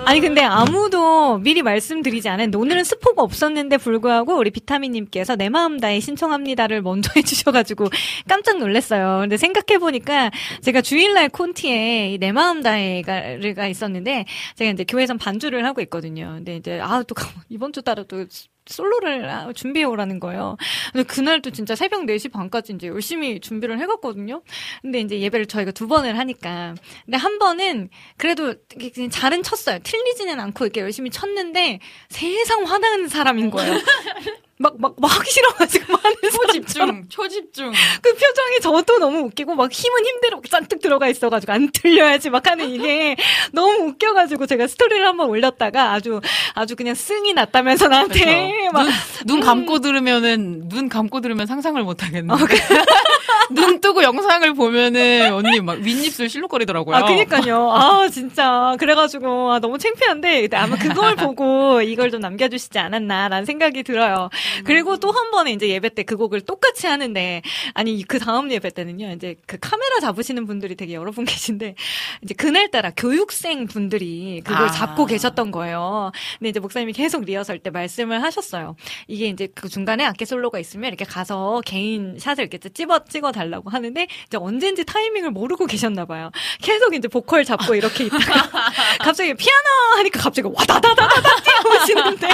아니 근데 아무도 미리 말씀드리지 않았는데 오늘은 스포가 없었는데 불구하고 우리 비타민님께서 내 마음 다해 신청합니다를 먼저 해주셔가지고 깜짝 놀랐어요. 근데 생각해보니까 제가 주일날 콘티에 이내 마음 다해가 있었는데 제가 이제 교회에선 반주를 하고 있거든요. 근데 이제 아 또 이번 주 따라 또 솔로를 아, 준비해 오라는 거예요. 근데 그날도 진짜 새벽 4시 반까지 이제 열심히 준비를 해갔거든요. 근데 이제 예배를 저희가 두 번을 하니까. 근데 한 번은 그래도 그냥 잘은 쳤어요. 틀리지는 않고 이렇게 열심히 쳤는데 세상 화나는 사람인 거예요. 막, 막, 막 하기 싫어가지고 막 하는. 초집중, 초집중. 그 표정이 저도 너무 웃기고 막 힘은 힘대로 잔뜩 들어가 있어가지고 안 틀려야지 막 하는 이게 너무 웃겨가지고 제가 스토리를 한번 올렸다가 아주 아주 그냥 승이 났다면서 나한테 그쵸. 막 눈, 눈 음. 감고 들으면은 눈 감고 들으면 상상을 못 하겠네. 눈 뜨고 영상을 보면은 언니 막 윗입술 실룩거리더라고요. 아, 그니까요. 아, 진짜. 그래가지고, 아, 너무 창피한데, 아마 그걸 보고 이걸 좀 남겨주시지 않았나라는 생각이 들어요. 그리고 또 한 번에 이제 예배 때 그 곡을 똑같이 하는데, 아니, 그 다음 예배 때는요, 이제 그 카메라 잡으시는 분들이 되게 여러 분 계신데, 이제 그날따라 교육생 분들이 그걸 아. 잡고 계셨던 거예요. 근데 이제 목사님이 계속 리허설 때 말씀을 하셨어요. 이게 이제 그 중간에 악기 솔로가 있으면 이렇게 가서 개인 샷을 이렇게 찍어, 찍어 달라고 하는데, 이제 언젠지 타이밍을 모르고 계셨나 봐요. 계속 이제 보컬 잡고 이렇게 있다가 갑자기 피아노 하니까 갑자기 와다다다다다 뛰어오시는데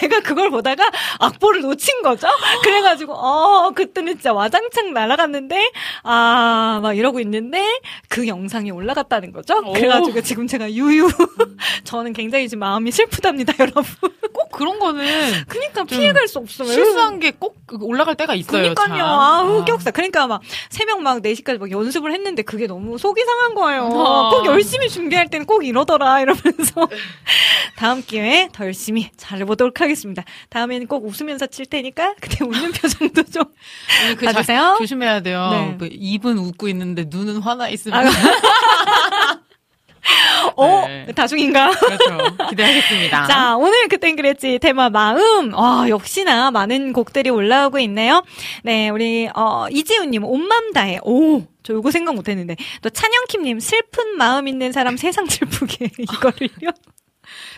제가 그걸 보다가 악보를 악보를 놓친 거죠. 그래가지고 어 그때는 진짜 와장창 날아갔는데 아 막 이러고 있는데 그 영상이 올라갔다는 거죠. 그래가지고 지금 제가 유유 저는 굉장히 지금 마음이 슬프답니다, 여러분. 꼭 그런 거는 그러니까 피해갈 수 없어요. 실수한 게 꼭 올라갈 때가 있어요. 그러니까요. 참. 아, 흑역사. 그러니까 막 새벽 막 4시까지 막 연습을 했는데 그게 너무 속이 상한 거예요. 어. 꼭 열심히 준비할 때는 꼭 이러더라 이러면서 다음 기회에 더 열심히 잘해보도록 하겠습니다. 다음에는 꼭 웃으면서 칠 테니까 그때 웃는 표정도 좀 오늘 그 봐주세요. 자- 조심해야 돼요. 네. 뭐 입은 웃고 있는데 눈은 화나 있으면 아, 어? 네. 다중인가? 그렇죠. 기대하겠습니다. 자, 오늘 그땐 그랬지 테마 마음. 와, 역시나 많은 곡들이 올라오고 있네요. 네, 우리 어 이지훈님 온맘 다해. 오, 저 요거 생각 못 했는데 또 찬영킴님 슬픈 마음 있는 사람 세상 슬프게 이거를요.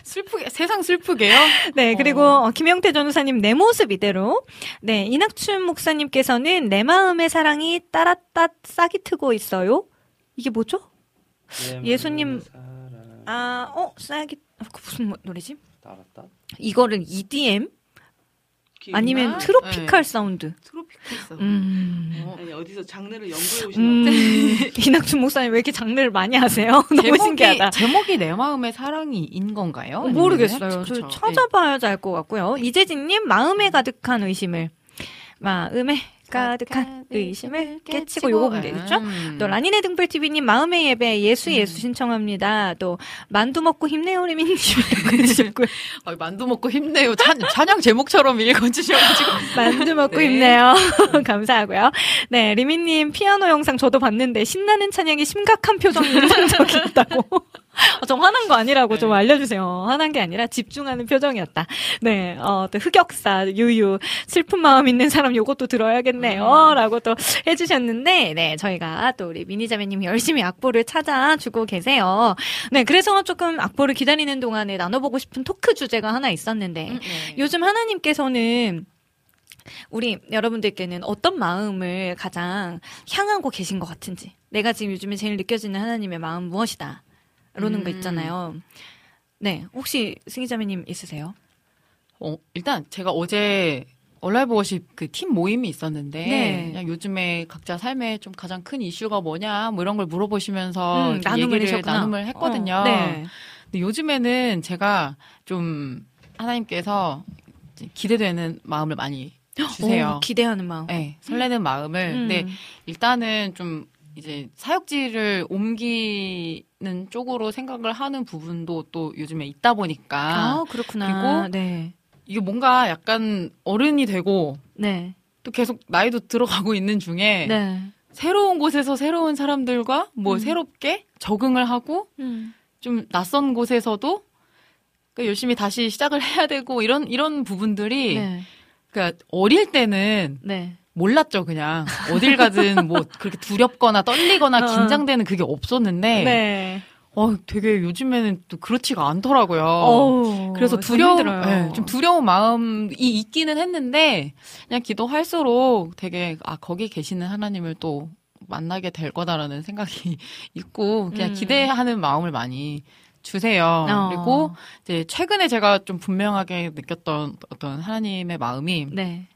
슬프게 세상 슬프게요. 네, 그리고 어, 김영태 전도사님 내 모습 이대로. 네, 이낙춘 목사님께서는 내 마음의 사랑이 따랐따 싹이 트고 있어요. 이게 뭐죠? 예수님 아, 어, 싹이 아, 그 무슨 뭐- 노래지? 따랐다. 이거는 EDM 아니면 tropical 사운드. tropical 사운드. 음. 어. 아니 어디서 장르를 연구해 오신 음, 것 같아요. 이낙춘 목사님 왜 이렇게 장르를 많이 하세요? 너무 제목이, 신기하다. 제목이 내 마음의 사랑이인 건가요? 어, 모르겠어요. 아니면? 저 그쵸. 찾아봐야지 알것 같고요. 이재진님 마음에 가득한 의심을 마음에 가득한 의심을 깨치고 요거 보면 되겠죠? 음. 또 라니네 등불 TV님 마음의 예배 예수 예수 신청합니다. 또 만두 먹고 힘내요 리민님이라고 해주셨고요. 아, 만두 먹고 힘내요. 찬, 찬양 제목처럼 읽어주셔가지고. 만두 먹고 네. 힘내요. 감사하고요. 네 리민님 피아노 영상 저도 봤는데 신나는 찬양이 심각한 표정이 인상적이었다고. 어, 좀 화난 거 아니라고 좀 알려주세요. 화난 게 아니라 집중하는 표정이었다. 네, 어, 또 흑역사, 유유, 슬픈 마음 있는 사람 요것도 들어야겠네요. 라고 또 해주셨는데, 네, 저희가 또 우리 미니자매님이 열심히 악보를 찾아주고 계세요. 네, 그래서 조금 악보를 기다리는 동안에 나눠보고 싶은 토크 주제가 하나 있었는데, 네. 요즘 하나님께서는 우리 여러분들께는 어떤 마음을 가장 향하고 계신 것 같은지, 내가 지금 요즘에 제일 느껴지는 하나님의 마음 무엇이다. 이러는 거 음. 있잖아요. 네, 혹시 승희자매님 있으세요? 어, 일단 제가 어제 얼라이브 워십 그 팀 모임이 있었는데 네. 그냥 요즘에 각자 삶에 좀 가장 큰 이슈가 뭐냐 뭐 이런 걸 물어보시면서 음, 나눔을 얘기를 하셨구나. 나눔을 했거든요. 어, 네. 근데 요즘에는 제가 좀 하나님께서 기대되는 마음을 많이 주세요. 오, 기대하는 마음. 네, 설레는 마음을. 음. 근데 일단은 좀 이제 사역지를 옮기는 쪽으로 생각을 하는 부분도 또 요즘에 있다 보니까 아, 그렇구나. 그리고 네. 이게 뭔가 약간 어른이 되고 네. 또 계속 나이도 들어가고 있는 중에 네. 새로운 곳에서 새로운 사람들과 뭐 음. 새롭게 적응을 하고 음. 좀 낯선 곳에서도 그 열심히 다시 시작을 해야 되고 이런 이런 부분들이 네. 그러니까 어릴 때는 네. 몰랐죠 그냥 어딜 가든 뭐 그렇게 두렵거나 떨리거나 어. 긴장되는 그게 없었는데 네. 어 되게 요즘에는 또 그렇지가 않더라고요. 어우, 그래서 힘들어요. 네, 좀 두려운 마음이 있기는 했는데 그냥 기도할수록 되게 아 거기 계시는 하나님을 또 만나게 될 거다라는 생각이 있고 그냥 음. 기대하는 마음을 많이 주세요. 어. 그리고 이제 최근에 제가 좀 분명하게 느꼈던 어떤 하나님의 마음이 네.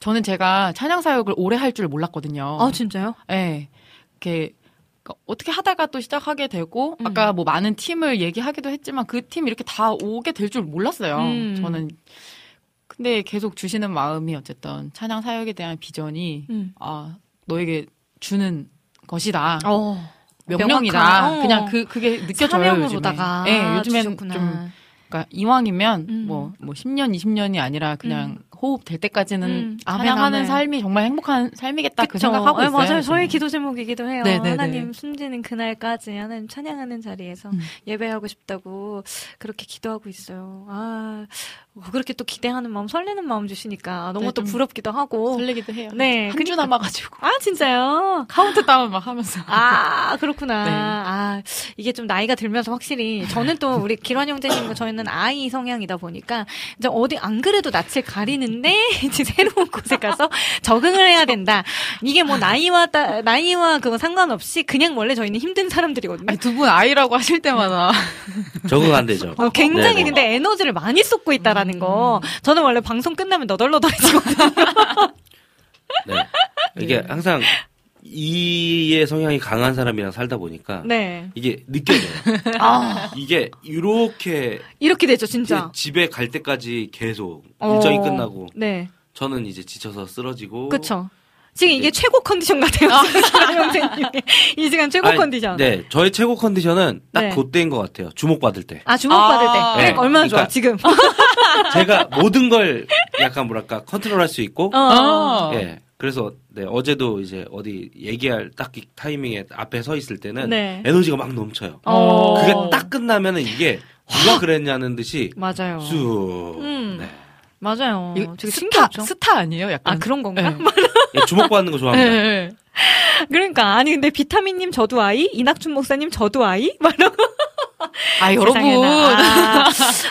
저는 제가 찬양 사역을 오래 할 줄 몰랐거든요. 아, 진짜요? 네. 이렇게 그러니까 어떻게 하다가 또 시작하게 되고 음. 아까 뭐 많은 팀을 얘기하기도 했지만 그 팀 이렇게 다 오게 될 줄 몰랐어요. 음. 저는 근데 계속 주시는 마음이 어쨌든 찬양 사역에 대한 비전이 음. 아 너에게 주는 것이다. 어. 명령이다. 어. 그냥 그 그게 느껴져요. 요즘에. 네, 요즘엔 주셨구나. 좀 그러니까 이왕이면 음. 뭐, 뭐 10년, 20년이 아니라 그냥 호흡 될 때까지는 음. 찬양하는. 삶이 정말 행복한 삶이겠다 그 그쵸. 생각하고 네, 있어요. 맞아요. 저희 기도 제목이기도 해요. 네네네. 하나님 숨지는 그날까지 하나님 찬양하는 자리에서 음. 예배하고 싶다고 그렇게 기도하고 있어요. 아, 어, 그렇게 또 기대하는 마음, 설레는 마음 주시니까 너무 네, 또좀 부럽기도 하고. 설레기도 해요. 네. 한주 그러니까. 남아가지고 아, 진짜요? 카운트 다운 막 하면서. 아, 그렇구나. 네. 아, 이게 좀 나이가 들면서 확실히 저는 또 우리 기란 형제님과 저희는 아이 성향이다 보니까 이제 어디 안 그래도 낯을 가리는데 이제 새로운 곳에 가서 적응을 해야 된다. 이게 뭐 나이와 따, 나이와 그거 상관없이 그냥 원래 저희는 힘든 사람들이거든요. 두 분 아이라고 하실 때마다 적응 안 되죠. 어, 굉장히 네네. 근데 에너지를 많이 쏟고 있다라 는 된다는 거. 저는 원래 방송 끝나면 너덜너덜해지거든요. 네. 이게 항상 이의 성향이 강한 사람이랑 살다 보니까 네. 이게 느껴져요. 아, 이게 이렇게 이렇게 되죠, 진짜. 집에 갈 때까지 계속 어, 일정이 끝나고 네. 저는 이제 지쳐서 쓰러지고 그쵸. 지금 이게 네. 최고 컨디션 같아요. 선생님. 이 시간 최고 아니, 컨디션. 네, 저의 최고 컨디션은 딱 네. 그때인 것 같아요. 주목받을 때. 아, 주목받을 때. 아. 그러니까 네. 얼마나 좋아, 그러니까- 지금. 제가 모든 걸 약간 뭐랄까 컨트롤 할 수 있고, 어. 아. 예. 그래서 네 어제도 이제 어디 얘기할 딱이 타이밍에 앞에 서 있을 때는 네. 에너지가 막 넘쳐요. 어. 그게 딱 끝나면은 이게 누가 그랬냐는 듯이 맞아요. 쑥 음. 네. 맞아요. 되게 스타, 신기하죠? 스타 아니에요? 약간. 아, 그런 건가? 네. 예, 주목받는 거 좋아합니다. 네. 그러니까 아니 근데 비타민님 저도 아이, 이낙준 목사님 저도 아이, 막 이런 아, 여러분. 아,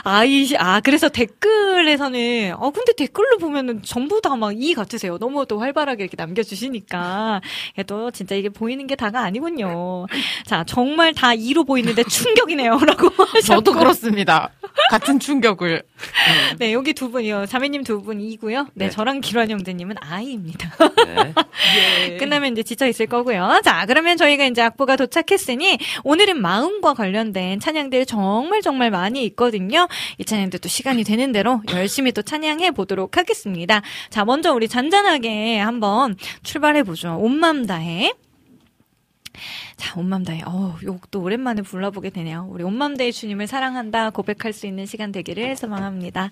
아이, 아 그래서 댓글에서는 어 근데 댓글로 보면은 전부 다 막 이 같으세요. 너무 또 활발하게 이렇게 남겨주시니까 예, 또 진짜 이게 보이는 게 다가 아니군요. 자 정말 다 이로 보이는데 충격이네요 라고 하셨고 저도 그렇습니다. 같은 충격을. 네 여기 두 분이요 자매님 두 분이고요. 네, 네. 저랑 기란 형제님은 아이입니다. 네. 끝나면 이제 지쳐 있을 거고요. 자, 그러면 저희가 이제 악보가 도착했으니 오늘은 마음과 관련된 찬양들 정말 정말 많이 있거든요. 이 찬양들 또 시간이 되는 대로 열심히 또 찬양해 보도록 하겠습니다. 자, 먼저 우리 잔잔하게 한번 출발해 보죠. 온맘 다해. 자, 온맘 다해. 어, 욕도 오랜만에 불러보게 되네요. 우리 온맘 다해 주님을 사랑한다 고백할 수 있는 시간 되기를 소망합니다.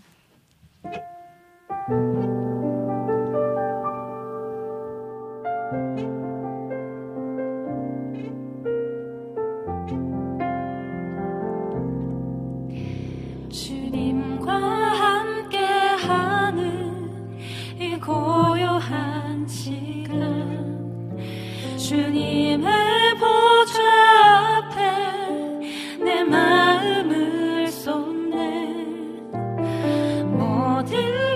시간. 주님의 보좌 앞에 내 마음을 쏟네. 모든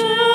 오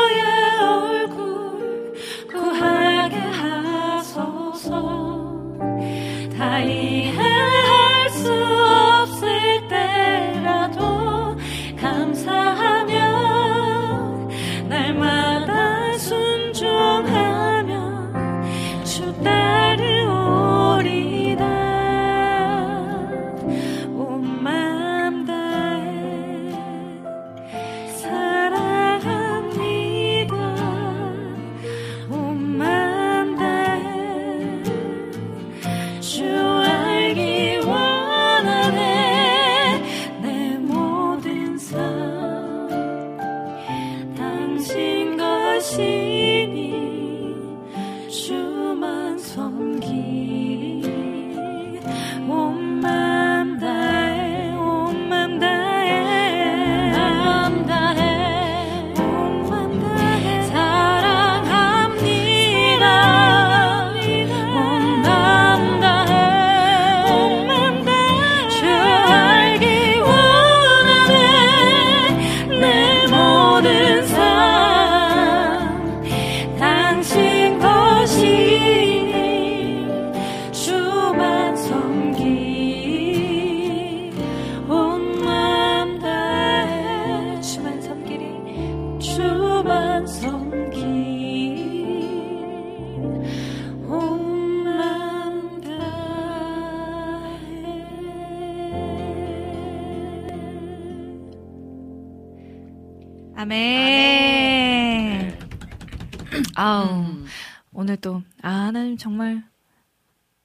아우. 음. 오늘 또, 아, 하나님 정말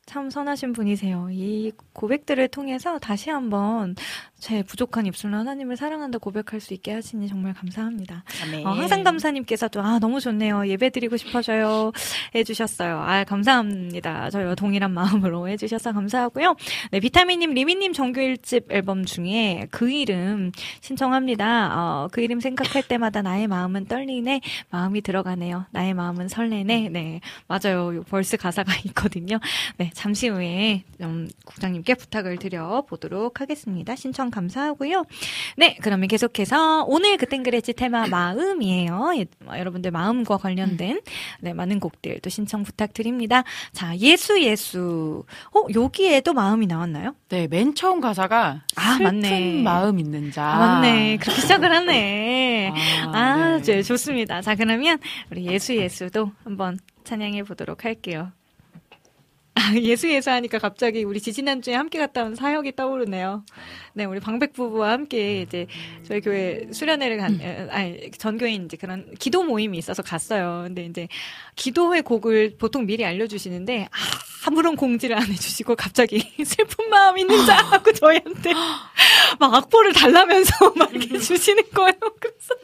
참 선하신 분이세요. 이 고백들을 통해서 다시 한번 제 부족한 입술로 하나님을 사랑한다 고백할 수 있게 하시니 정말 감사합니다. 어, 항상 감사님께서도 아 너무 좋네요. 예배 드리고 싶어져요. 해주셨어요. 아 감사합니다. 저희와 동일한 마음으로 해주셔서 감사하고요. 네 비타민님 리미님 정규 1집 앨범 중에 그 이름 신청합니다. 어, 그 이름 생각할 때마다 나의 마음은 떨리네. 마음이 들어가네요. 나의 마음은 설레네. 네 맞아요. 요 벌스 가사가 있거든요. 네 잠시 후에 좀 국장님께 부탁을 드려 보도록 하겠습니다. 신청 감사하고요 네, 그러면 계속해서 오늘 그땐 그랬지 테마 마음이에요. 예, 어, 여러분들 마음과 관련된 네, 많은 곡들 또 신청 부탁드립니다. 자, 예수 예수. 어, 여기에도 마음이 나왔나요? 네, 맨 처음 가사가 아, 맞네. 마음 있는 자. 아, 맞네. 그렇게 시작을 하네. 아, 아, 네. 네, 좋습니다. 자, 그러면 우리 예수 예수도 한번 찬양해 보도록 할게요. 아, 예수 예수 하니까 갑자기 우리 지지난주에 함께 갔다 온 사역이 떠오르네요. 네, 우리 방백 부부와 함께 이제 저희 교회 수련회를 간, 에, 아니, 전교인 이제 그런 기도 모임이 있어서 갔어요. 근데 이제 기도회 곡을 보통 미리 알려주시는데 아무런 공지를 안 해주시고 갑자기 슬픈 마음 있는 자 하고 저희한테 막 악보를 달라면서 막 이렇게 주시는 거예요. 그래서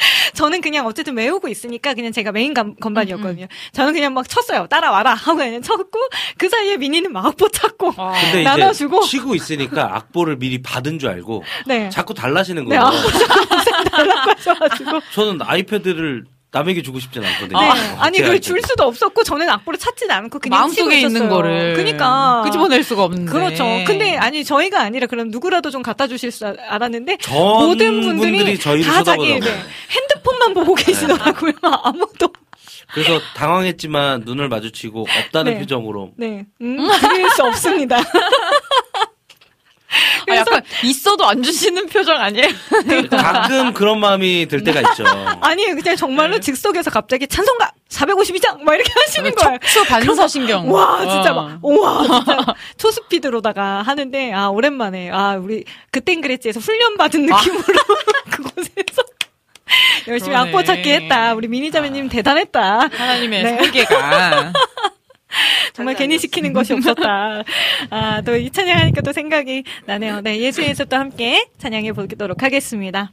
저는 그냥 어쨌든 외우고 있으니까 그냥 제가 메인 감- 건반이었거든요. 저는 그냥 막 쳤어요. 따라와라 하고 그냥 쳤고 그 사이에 미니는 막 악보 찾고 아, 근데 나눠주고. 이제 쉬고 있으니까 악보를 미리 받은 줄 알고 네. 자꾸 달라시는 네, 거예요. 악보 달라고 하셔가지고 저는 아이패드를 남에게 주고 싶진 않거든요. 네. 어, 아니 제 그걸. 줄 수도 없었고 저는 악보를 찾진 않고 그냥 마음속에 치고 있는 있었어요. 거를 그니까 끄집어낼 수가 없는데. 그렇죠. 근데 아니 저희가 아니라 그럼 누구라도 좀 갖다 주실 수 알았는데 전 모든 분들이, 분들이 저희를 다 자기. 네, 핸드폰만 보고 계시더라고요. 아무도 그래서 당황했지만 눈을 마주치고 없다는 네. 표정으로 네 음, 드릴 수 없습니다. 아, 약간 있어도 안 주시는 표정 아니에요? 가끔 그런 마음이 들 때가 있죠. 아니에요. 그냥 정말로 네. 즉석에서 갑자기 찬송가 452장 막 이렇게 하시는 거예요. 척추 반사신경. 와 진짜 와. 막 우와 진짜 초스피드로다가 하는데 아 오랜만에 아 우리 그땐 그랬지에서 훈련 받은 느낌으로 그곳에서 열심히 그러네. 악보 찾기 했다. 우리 미니 자매님 대단했다. 하나님의 네. 설계가. 정말 괜히 시키는 것이 없었다. 아, 또 이 찬양하니까 또 생각이 나네요. 네, 예수에서 또 함께 찬양해 보도록 하겠습니다.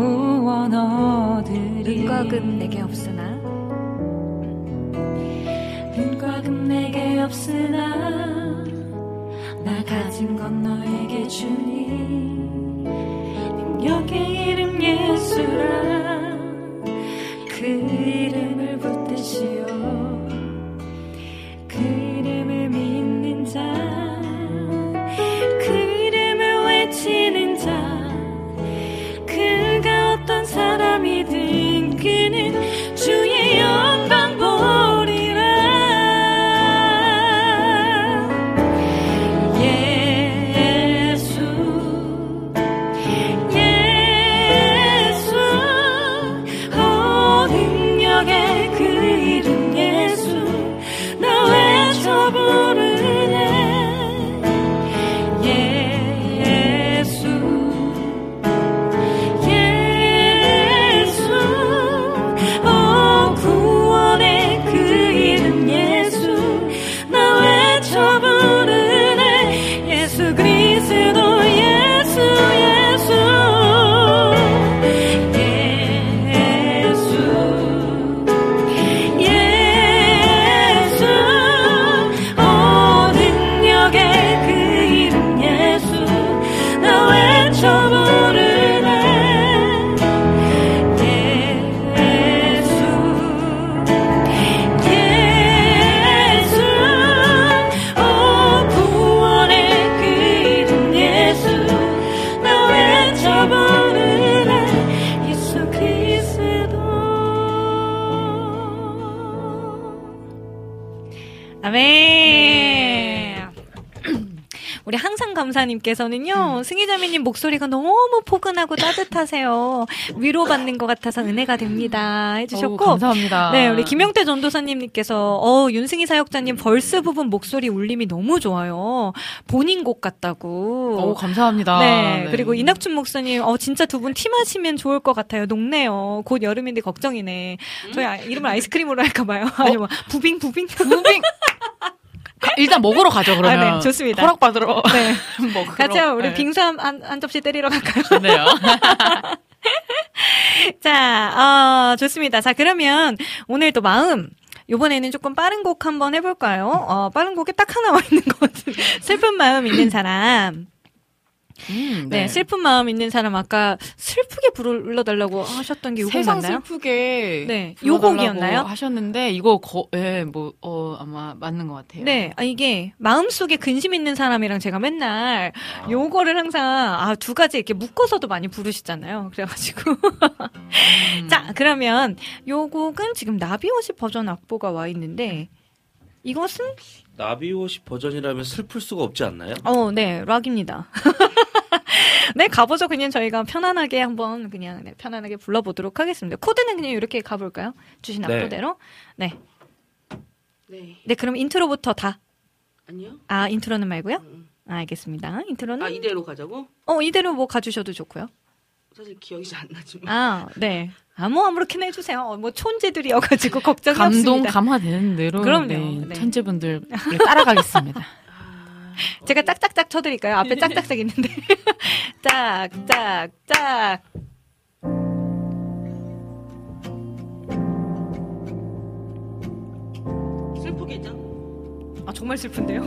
구원 얻으리 은과 금 내게 없으나? 은과 금 내게 없으나 나 가진 건 너에게 주니. 능력의 이름 예수라. 그 이름을 붙 9934님께서는요, 승희자매님 목소리가 너무 포근하고 따뜻하세요. 위로받는 것 같아서 은혜가 됩니다. 해주셨고. 어우, 감사합니다. 네, 우리 김영태 전도사님께서, 어, 윤승희 사역자님 벌스 부분 목소리 울림이 너무 좋아요. 본인 곡 같다고. 어우, 감사합니다. 네, 그리고 이낙춘 목사님, 어, 진짜 두분 팀하시면 좋을 것 같아요. 녹네요. 곧 여름인데 걱정이네. 저희 아, 이름을 아이스크림으로 할까봐요. 아니, 뭐, 부빙, 부빙? 부빙! 가- 일단 먹으러 가죠, 그러면. 아, 네, 좋습니다. 허락 받으러. 네. 먹으러. 가죠. 우리 네. 빙수 한, 한, 한 접시 때리러 갈까요? 좋네요. 자, 어, 좋습니다. 자, 그러면 오늘 또 마음. 요번에는 조금 빠른 곡 한번 해볼까요? 어, 빠른 곡에 딱 하나 와 있는 것 같은. 슬픈 마음 있는 사람. 음, 네. 슬픈 마음 있는 사람 아까 슬프게 불러달라고 하셨던 게 요곡 세상 맞나요? 슬프게 네, 불러달라고 요곡이었나요? 하셨는데 이거 거, 예, 뭐, 어, 아마 맞는 것 같아요. 네, 아, 이게 마음 속에 근심 있는 사람이랑 제가 맨날 요거를 항상 아, 두 가지 이렇게 묶어서도 많이 부르시잖아요. 그래가지고. 자, 그러면 요 곡은 지금 나비워시 버전 악보가 와 있는데 이것은 나비워시 버전이라면 슬플 수가 없지 않나요? 어, 네, 락입니다. 네, 가보죠. 그냥 저희가 편안하게 한번 그냥 네, 편안하게 불러보도록 하겠습니다. 코드는 그냥 이렇게 가볼까요? 주신 네. 악보대로. 네. 네. 네, 그럼 intro부터 다. 아니요. 아, intro는 말고요? 아, 알겠습니다. intro는. 아 이대로 가자고? 어, 이대로 뭐 가주셔도 좋고요. 사실 기억이 잘 안 나지만. 아, 네. 아무 아무렇게나 해주세요. 어, 뭐 천재들이어가지고 걱정이 감동 없습니다. 감화되는 대로 그럼요. 네, 네. 천재분들 따라가겠습니다. 제가 짝짝짝 쳐드릴까요? 앞에 짝짝짝 있는데. 짝짝짝. 슬프겠죠? 아, 정말 슬픈데요?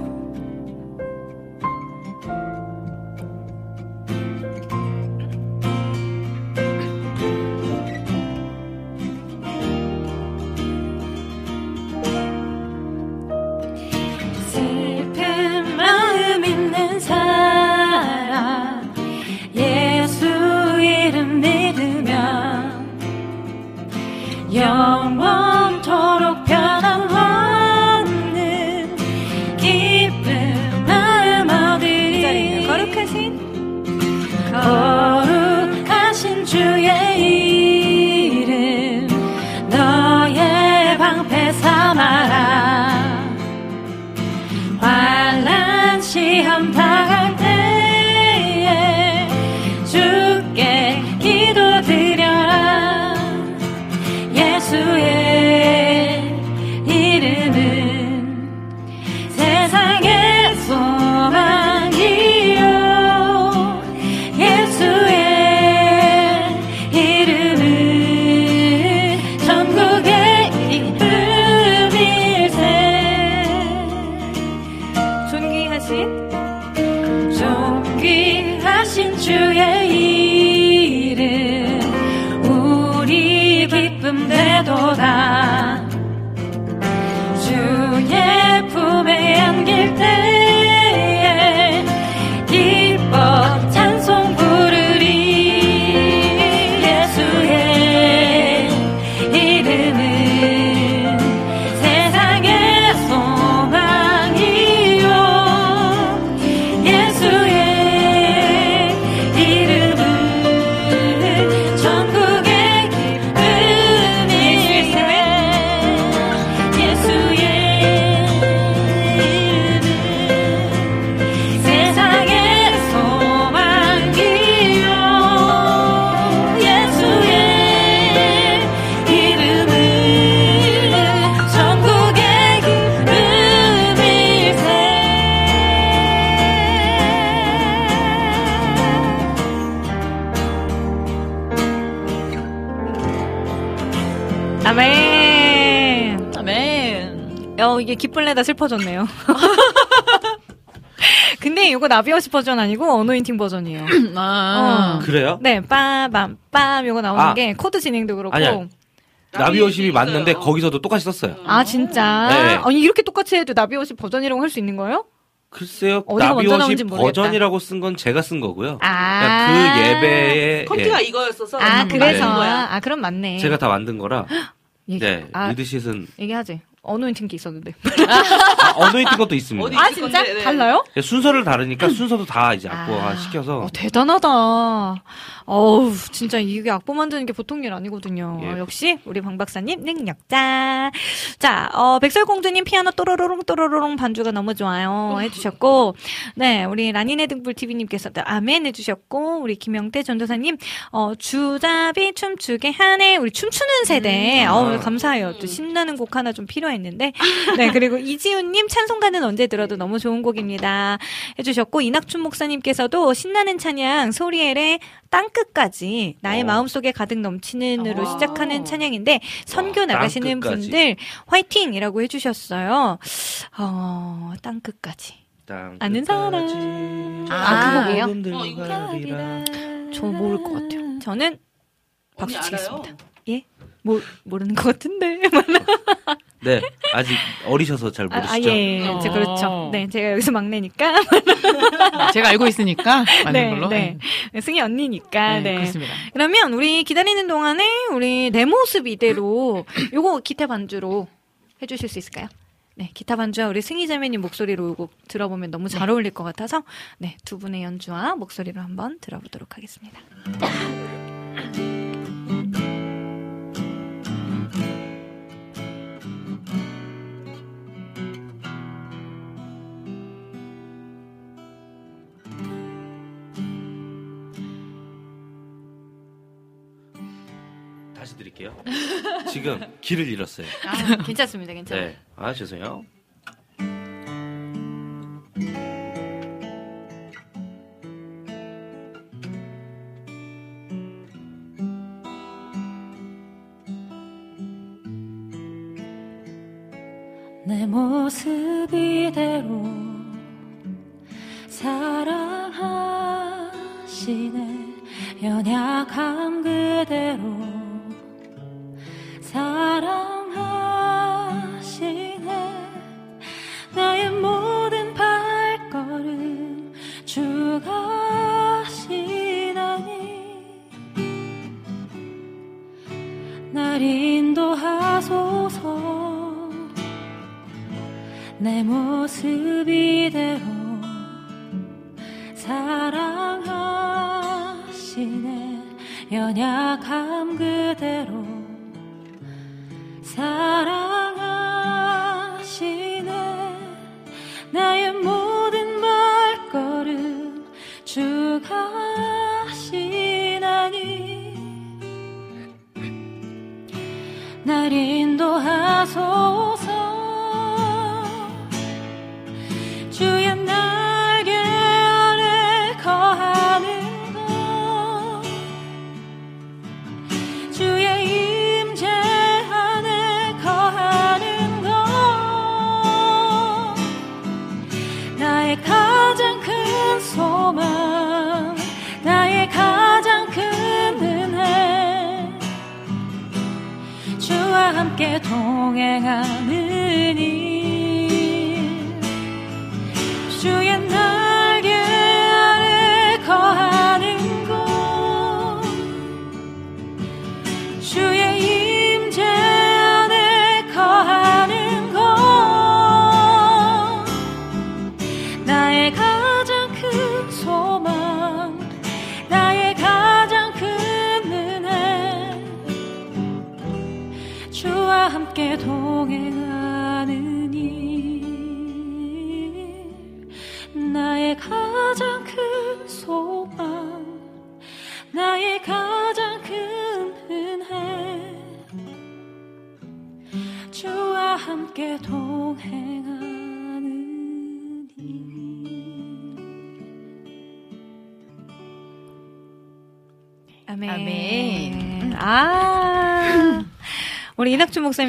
이게 기쁠라다 슬퍼졌네요. 근데 이거 나비 Worship 버전 아니고 Anointing 버전이에요. 아. 어. 그래요? 네, 빰빰 빰 요거 나오는 아. 게 코드 진행도 그렇고. 아니야. 나비 Worship이 맞는데 거기서도 똑같이 썼어요. 아, 진짜? 네. 아니 이렇게 똑같이 해도 나비워시 버전이라고 할 수 있는 거예요? 글쎄요. 나비 Worship. 버전이라고 쓴 건 제가 쓴 거고요. 아. 그 예배에 컴퓨터가 예, 이거였어서 아, 음, 그래서. 아, 그럼 맞네. 제가 다 만든 거라. 얘기- 네. 아, 리드쉿은 얘기하지. 어노인팅 게 있었는데. 아, 어노인팅 것도 있습니다. 어디 아 진짜 건데, 네. 달라요? 순서를 다르니까 순서도 다 이제 악보화 아. 시켜서 어, 대단하다. 어우, 진짜 이게 악보 만드는 게 보통 일 아니거든요. 예. 어, 역시 우리 방 박사님 능력자. 자, 어, 백설공주님 피아노 또로로롱 또로로롱 반주가 너무 좋아요 해주셨고, 네, 우리 라니네 등불 TV님께서도 아멘 해주셨고, 우리 김영태 전도사님 어, 주잡이 춤추게 하네. 우리 춤추는 세대. 어우, 감사해요. 또 신나는 곡 하나 좀 필요 했는데. 네, 그리고 이지훈님 찬송가는 언제 들어도 너무 좋은 곡입니다. 해주셨고, 이낙춘 목사님께서도 신나는 찬양 소리엘의 땅 끝까지 나의 어. 마음 속에 가득 넘치는으로 어. 시작하는 찬양인데 선교 어, 나가시는 땅끝까지. 분들 화이팅이라고 해주셨어요. 어, 땅 끝까지. 땅 아는 끝까지 아, 그 곡이에요? 흔들고 어. 저 모를 것 같아요. 저는 박수 언니 알아요? 치겠습니다. 예? 모, 모르는 것 같은데. 네 아직 어리셔서 잘 아, 모르시죠. 아, 예. 어. 제 그렇죠. 네, 제가 여기서 막내니까. 제가 알고 있으니까 맞는 네, 걸로. 네. 승희 언니니까. 네, 네. 그렇습니다. 그러면 우리 기다리는 동안에 우리 내 모습 이대로 요거 기타 반주로 해주실 수 있을까요? 네, 기타 반주와 우리 승희 자매님 목소리로 요거 들어보면 너무 잘 어울릴 것 같아서 네, 두 분의 연주와 목소리로 한번 들어보도록 하겠습니다. 드릴게요. 지금 길을 잃었어요. 아, 괜찮습니다, 괜찮아요. 네. 아 죄송해요.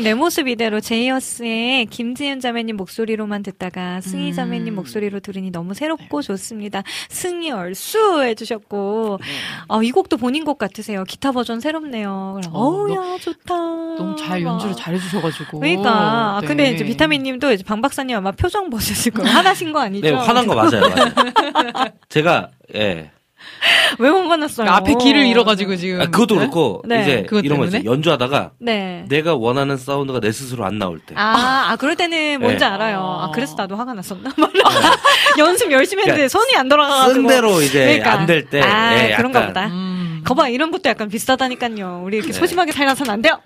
내 모습 이대로 제이어스의 김지은 자매님 목소리로만 듣다가 승희 음. 자매님 목소리로 들으니 너무 새롭고 좋습니다. 승희 얼쑤 해주셨고 어, 이 곡도 본인 곡 같으세요. 기타 버전 새롭네요. 어, 어우야 좋다. 너무 잘 연주를 잘 해주셔가지고. 그러니까 아, 네. 근데 이제 비타민님도 이제 방 박사님 아마 표정 보셨을 거예요. 화나신 거 아니죠? 네 화난 거 맞아요. 맞아요. 제가 예 왜못 만났어요? 앞에 길을 잃어가지고 지금. 아, 그것도 네? 그렇고 네. 이제 그것 이런 거 있어요. 때문에? 연주하다가 네. 내가 원하는 사운드가 내 스스로 안 나올 때. 아, 아, 그럴 때는 뭔지 네. 알아요. 아, 그래서 나도 화가 났었나? 연습 열심히 했는데 그러니까 손이 안 돌아가가지고. 쓴 대로 이제 그러니까. 안될 때. 아, 예, 그런가 보다. 음. 거봐, 이런 것도 약간 비슷하다니까요. 우리 이렇게 네. 소심하게 살아서는 안 돼요.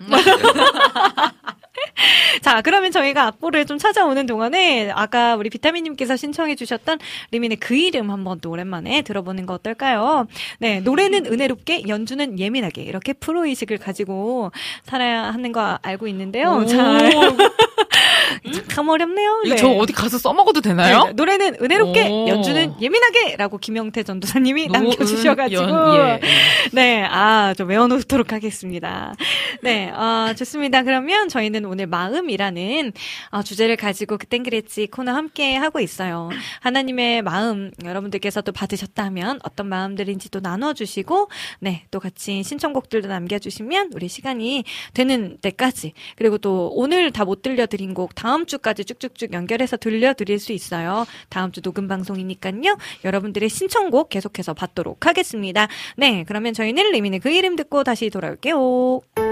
자, 그러면 저희가 악보를 좀 찾아오는 동안에 아까 우리 비타민님께서 신청해 주셨던 리민의 그 이름 한번 또 오랜만에 들어보는 거 어떨까요? 네, 노래는 은혜롭게, 연주는 예민하게 이렇게 프로 의식을 가지고 살아야 하는 거 알고 있는데요. 오. 잘. 참 어렵네요. 네. 저 어디 가서 써먹어도 되나요? 네, 노래는 은혜롭게, 오. 연주는 예민하게라고 김영태 전도사님이 노- 남겨주셔가지고. 은- 연- 예. 네, 아, 좀 외워놓도록 하겠습니다. 네, 어, 좋습니다. 그러면 저희는 오늘 마음이라는 어, 주제를 가지고 그땐 그랬지 코너 함께 하고 있어요. 하나님의 마음 여러분들께서 또 받으셨다면 어떤 마음들인지 또 나눠주시고, 네, 또 같이 신청곡들도 남겨주시면 우리 시간이 되는 때까지 그리고 또 오늘 다 못 들려드린 곡 다음 주까지 쭉쭉쭉 연결해서 들려드릴 수 있어요. 다음 주 녹음 방송이니까요. 여러분들의 신청곡 계속해서 받도록 하겠습니다. 네, 그러면 저희는 리민의 그 이름 듣고 다시 돌아올게요.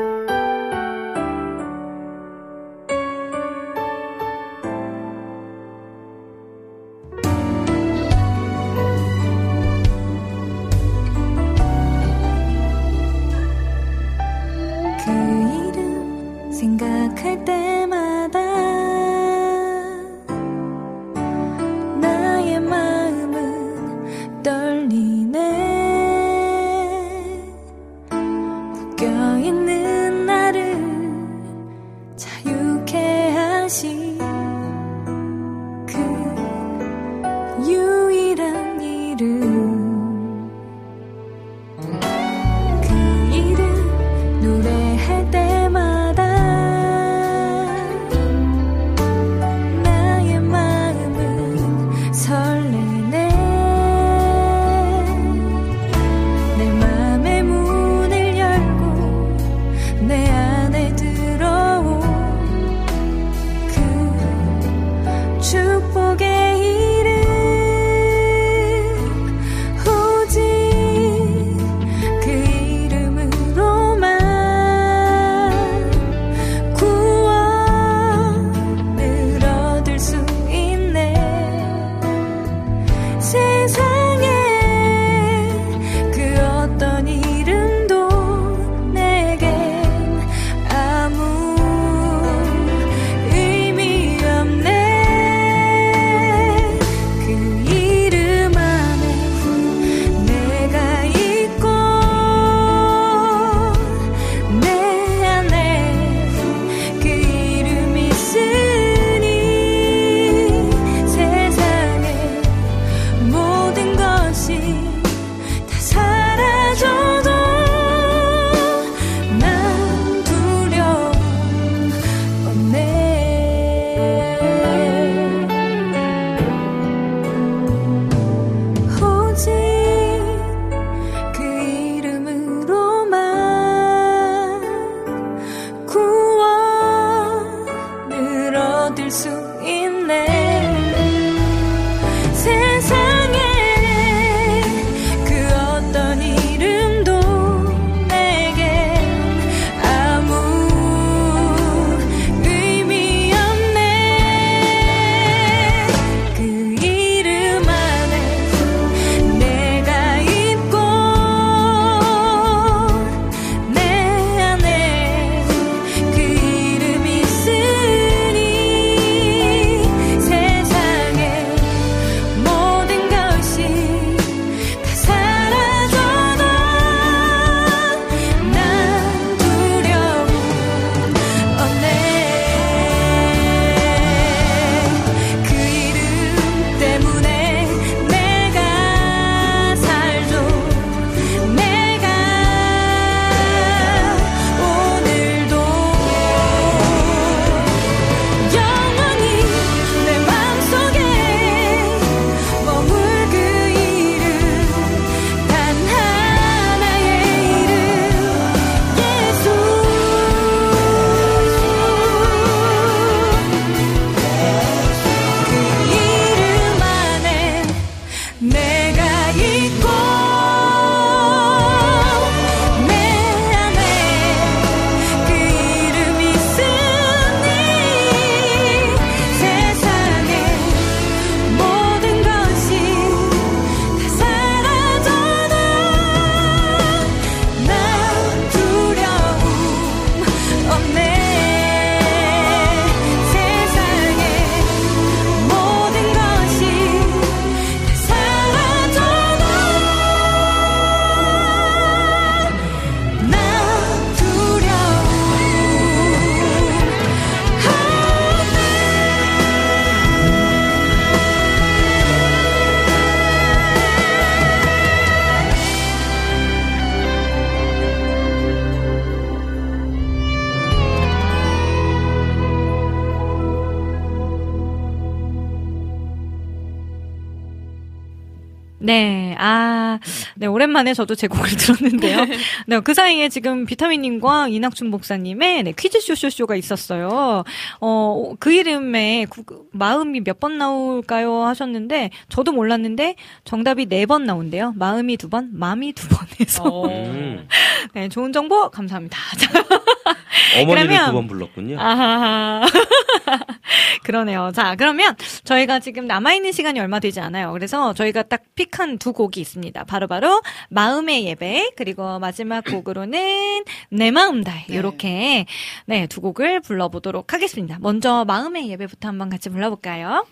오랜만에 저도 제 곡을 들었는데요. 네, 그 사이에 지금 비타민님과 이낙춘 목사님의 네, 퀴즈 쇼쇼쇼가 있었어요. 어, 그 이름에 구, 마음이 몇 번 나올까요? 하셨는데, 저도 몰랐는데, 정답이 네 번 나온대요. 마음이 두 번, 마음이 두 번 해서. 어. 음. 네, 좋은 정보 감사합니다. 어머니를 그러면- 두번 불렀군요. 아하하. 그러네요. 자, 그러면 저희가 지금 남아있는 시간이 얼마 되지 않아요. 그래서 저희가 딱 픽한 두 곡이 있습니다. 바로바로 마음의 예배, 그리고 마지막 곡으로는 내 마음 다해. 이렇게, 네, 두 곡을 불러보도록 하겠습니다. 먼저 마음의 예배부터 한번 같이 불러볼까요?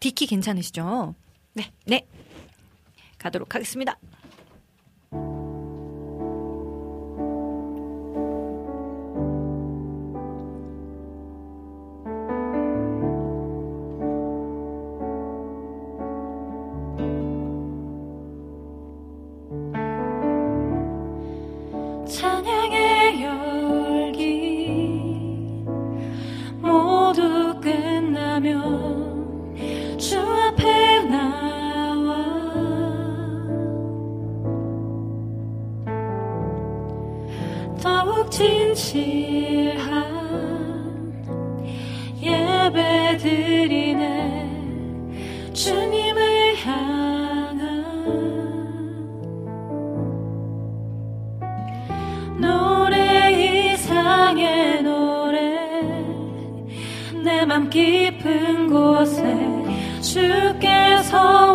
디키 괜찮으시죠? 네, 네. 가도록 하겠습니다. 찬양의 열기 모두 끝나면 주 앞에 나와. 더욱 진실한 예배 드리네. 주님 깊은 곳에 주께서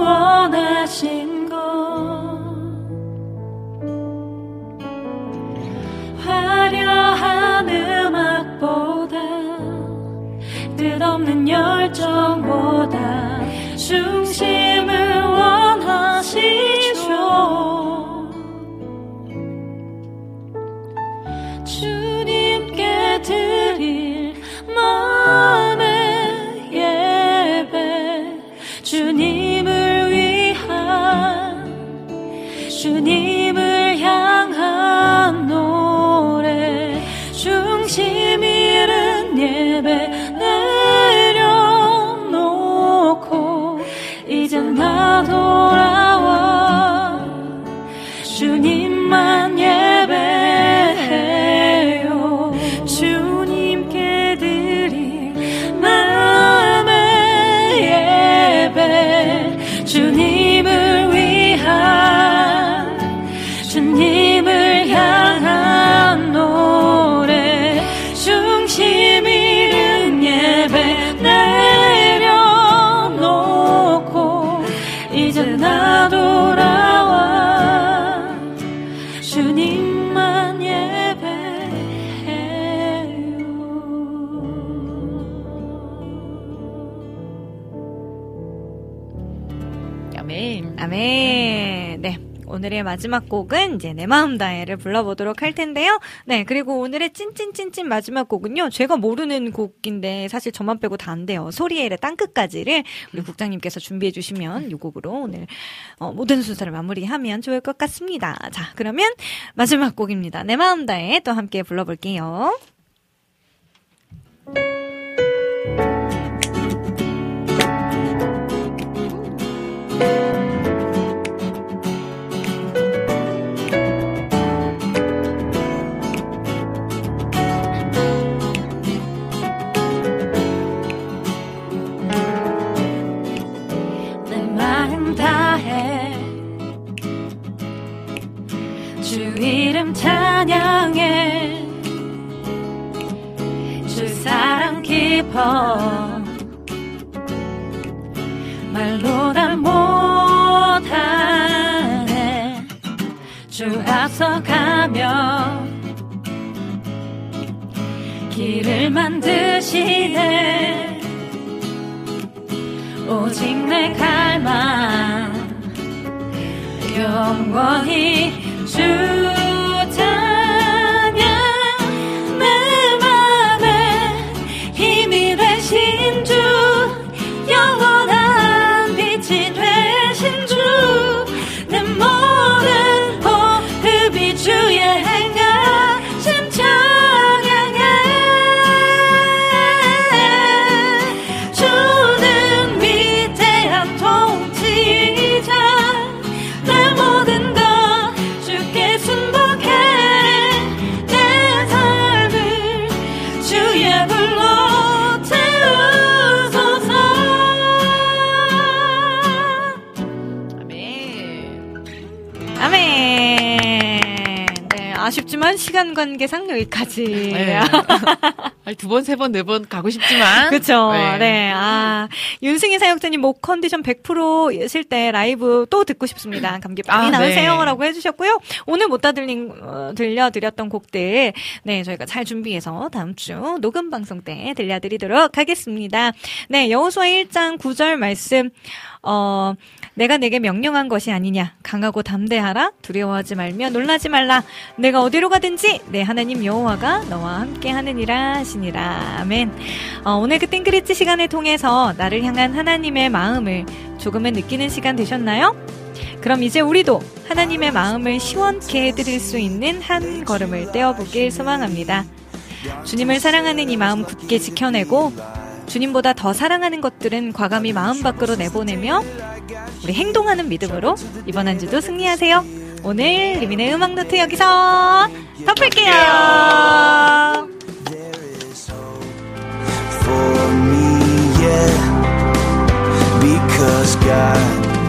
오늘의 마지막 곡은 이제 내 마음 다해를 불러보도록 할 텐데요. 네, 그리고 오늘의 찐찐찐찐 마지막 곡은요. 제가 모르는 곡인데 사실 저만 빼고 다 안 돼요. 소리엘의 땅끝까지를 우리 국장님께서 준비해 주시면 이 곡으로 오늘 어, 모든 순서를 마무리하면 좋을 것 같습니다. 자, 그러면 마지막 곡입니다. 내 마음 다해 또 함께 불러볼게요. 내 찬양해. 주 사랑 깊어. 말로 다 못하네. 주 앞서가며 길을 만드시네. 오직 내 갈망 영원히 주 아쉽지만 시간 관계상 여기까지. 네. 두 번, 세 번, 네 번 가고 싶지만. 그쵸. 네. 네. 아, 윤승희 사역자님 목 컨디션 100%실 때 라이브 또 듣고 싶습니다. 감기 빨리 아, 나으세요. 네. 라고 해주셨고요. 오늘 못다 들린, 어, 들려드렸던 곡들. 네, 저희가 잘 준비해서 다음 주 녹음 방송 때 들려드리도록 하겠습니다. 네, 여호수아 1장 9절 말씀. 어, 내가 내게 명령한 것이 아니냐. 강하고 담대하라. 두려워하지 말며 놀라지 말라. 내가 어디로 가든지 내 하나님 여호와가 너와 함께 하느니라 하시니 라. 아멘. 어, 오늘 그 띵그리치 시간을 통해서 나를 향한 하나님의 마음을 조금은 느끼는 시간 되셨나요? 그럼 이제 우리도 하나님의 마음을 시원케 해드릴 수 있는 한 걸음을 떼어보길 소망합니다. 주님을 사랑하는 이 마음 굳게 지켜내고 주님보다 더 사랑하는 것들은 과감히 마음 밖으로 내보내며 우리 행동하는 믿음으로 이번 한 주도 승리하세요. 오늘 리민의 음악 노트 여기서 덮을게요. because God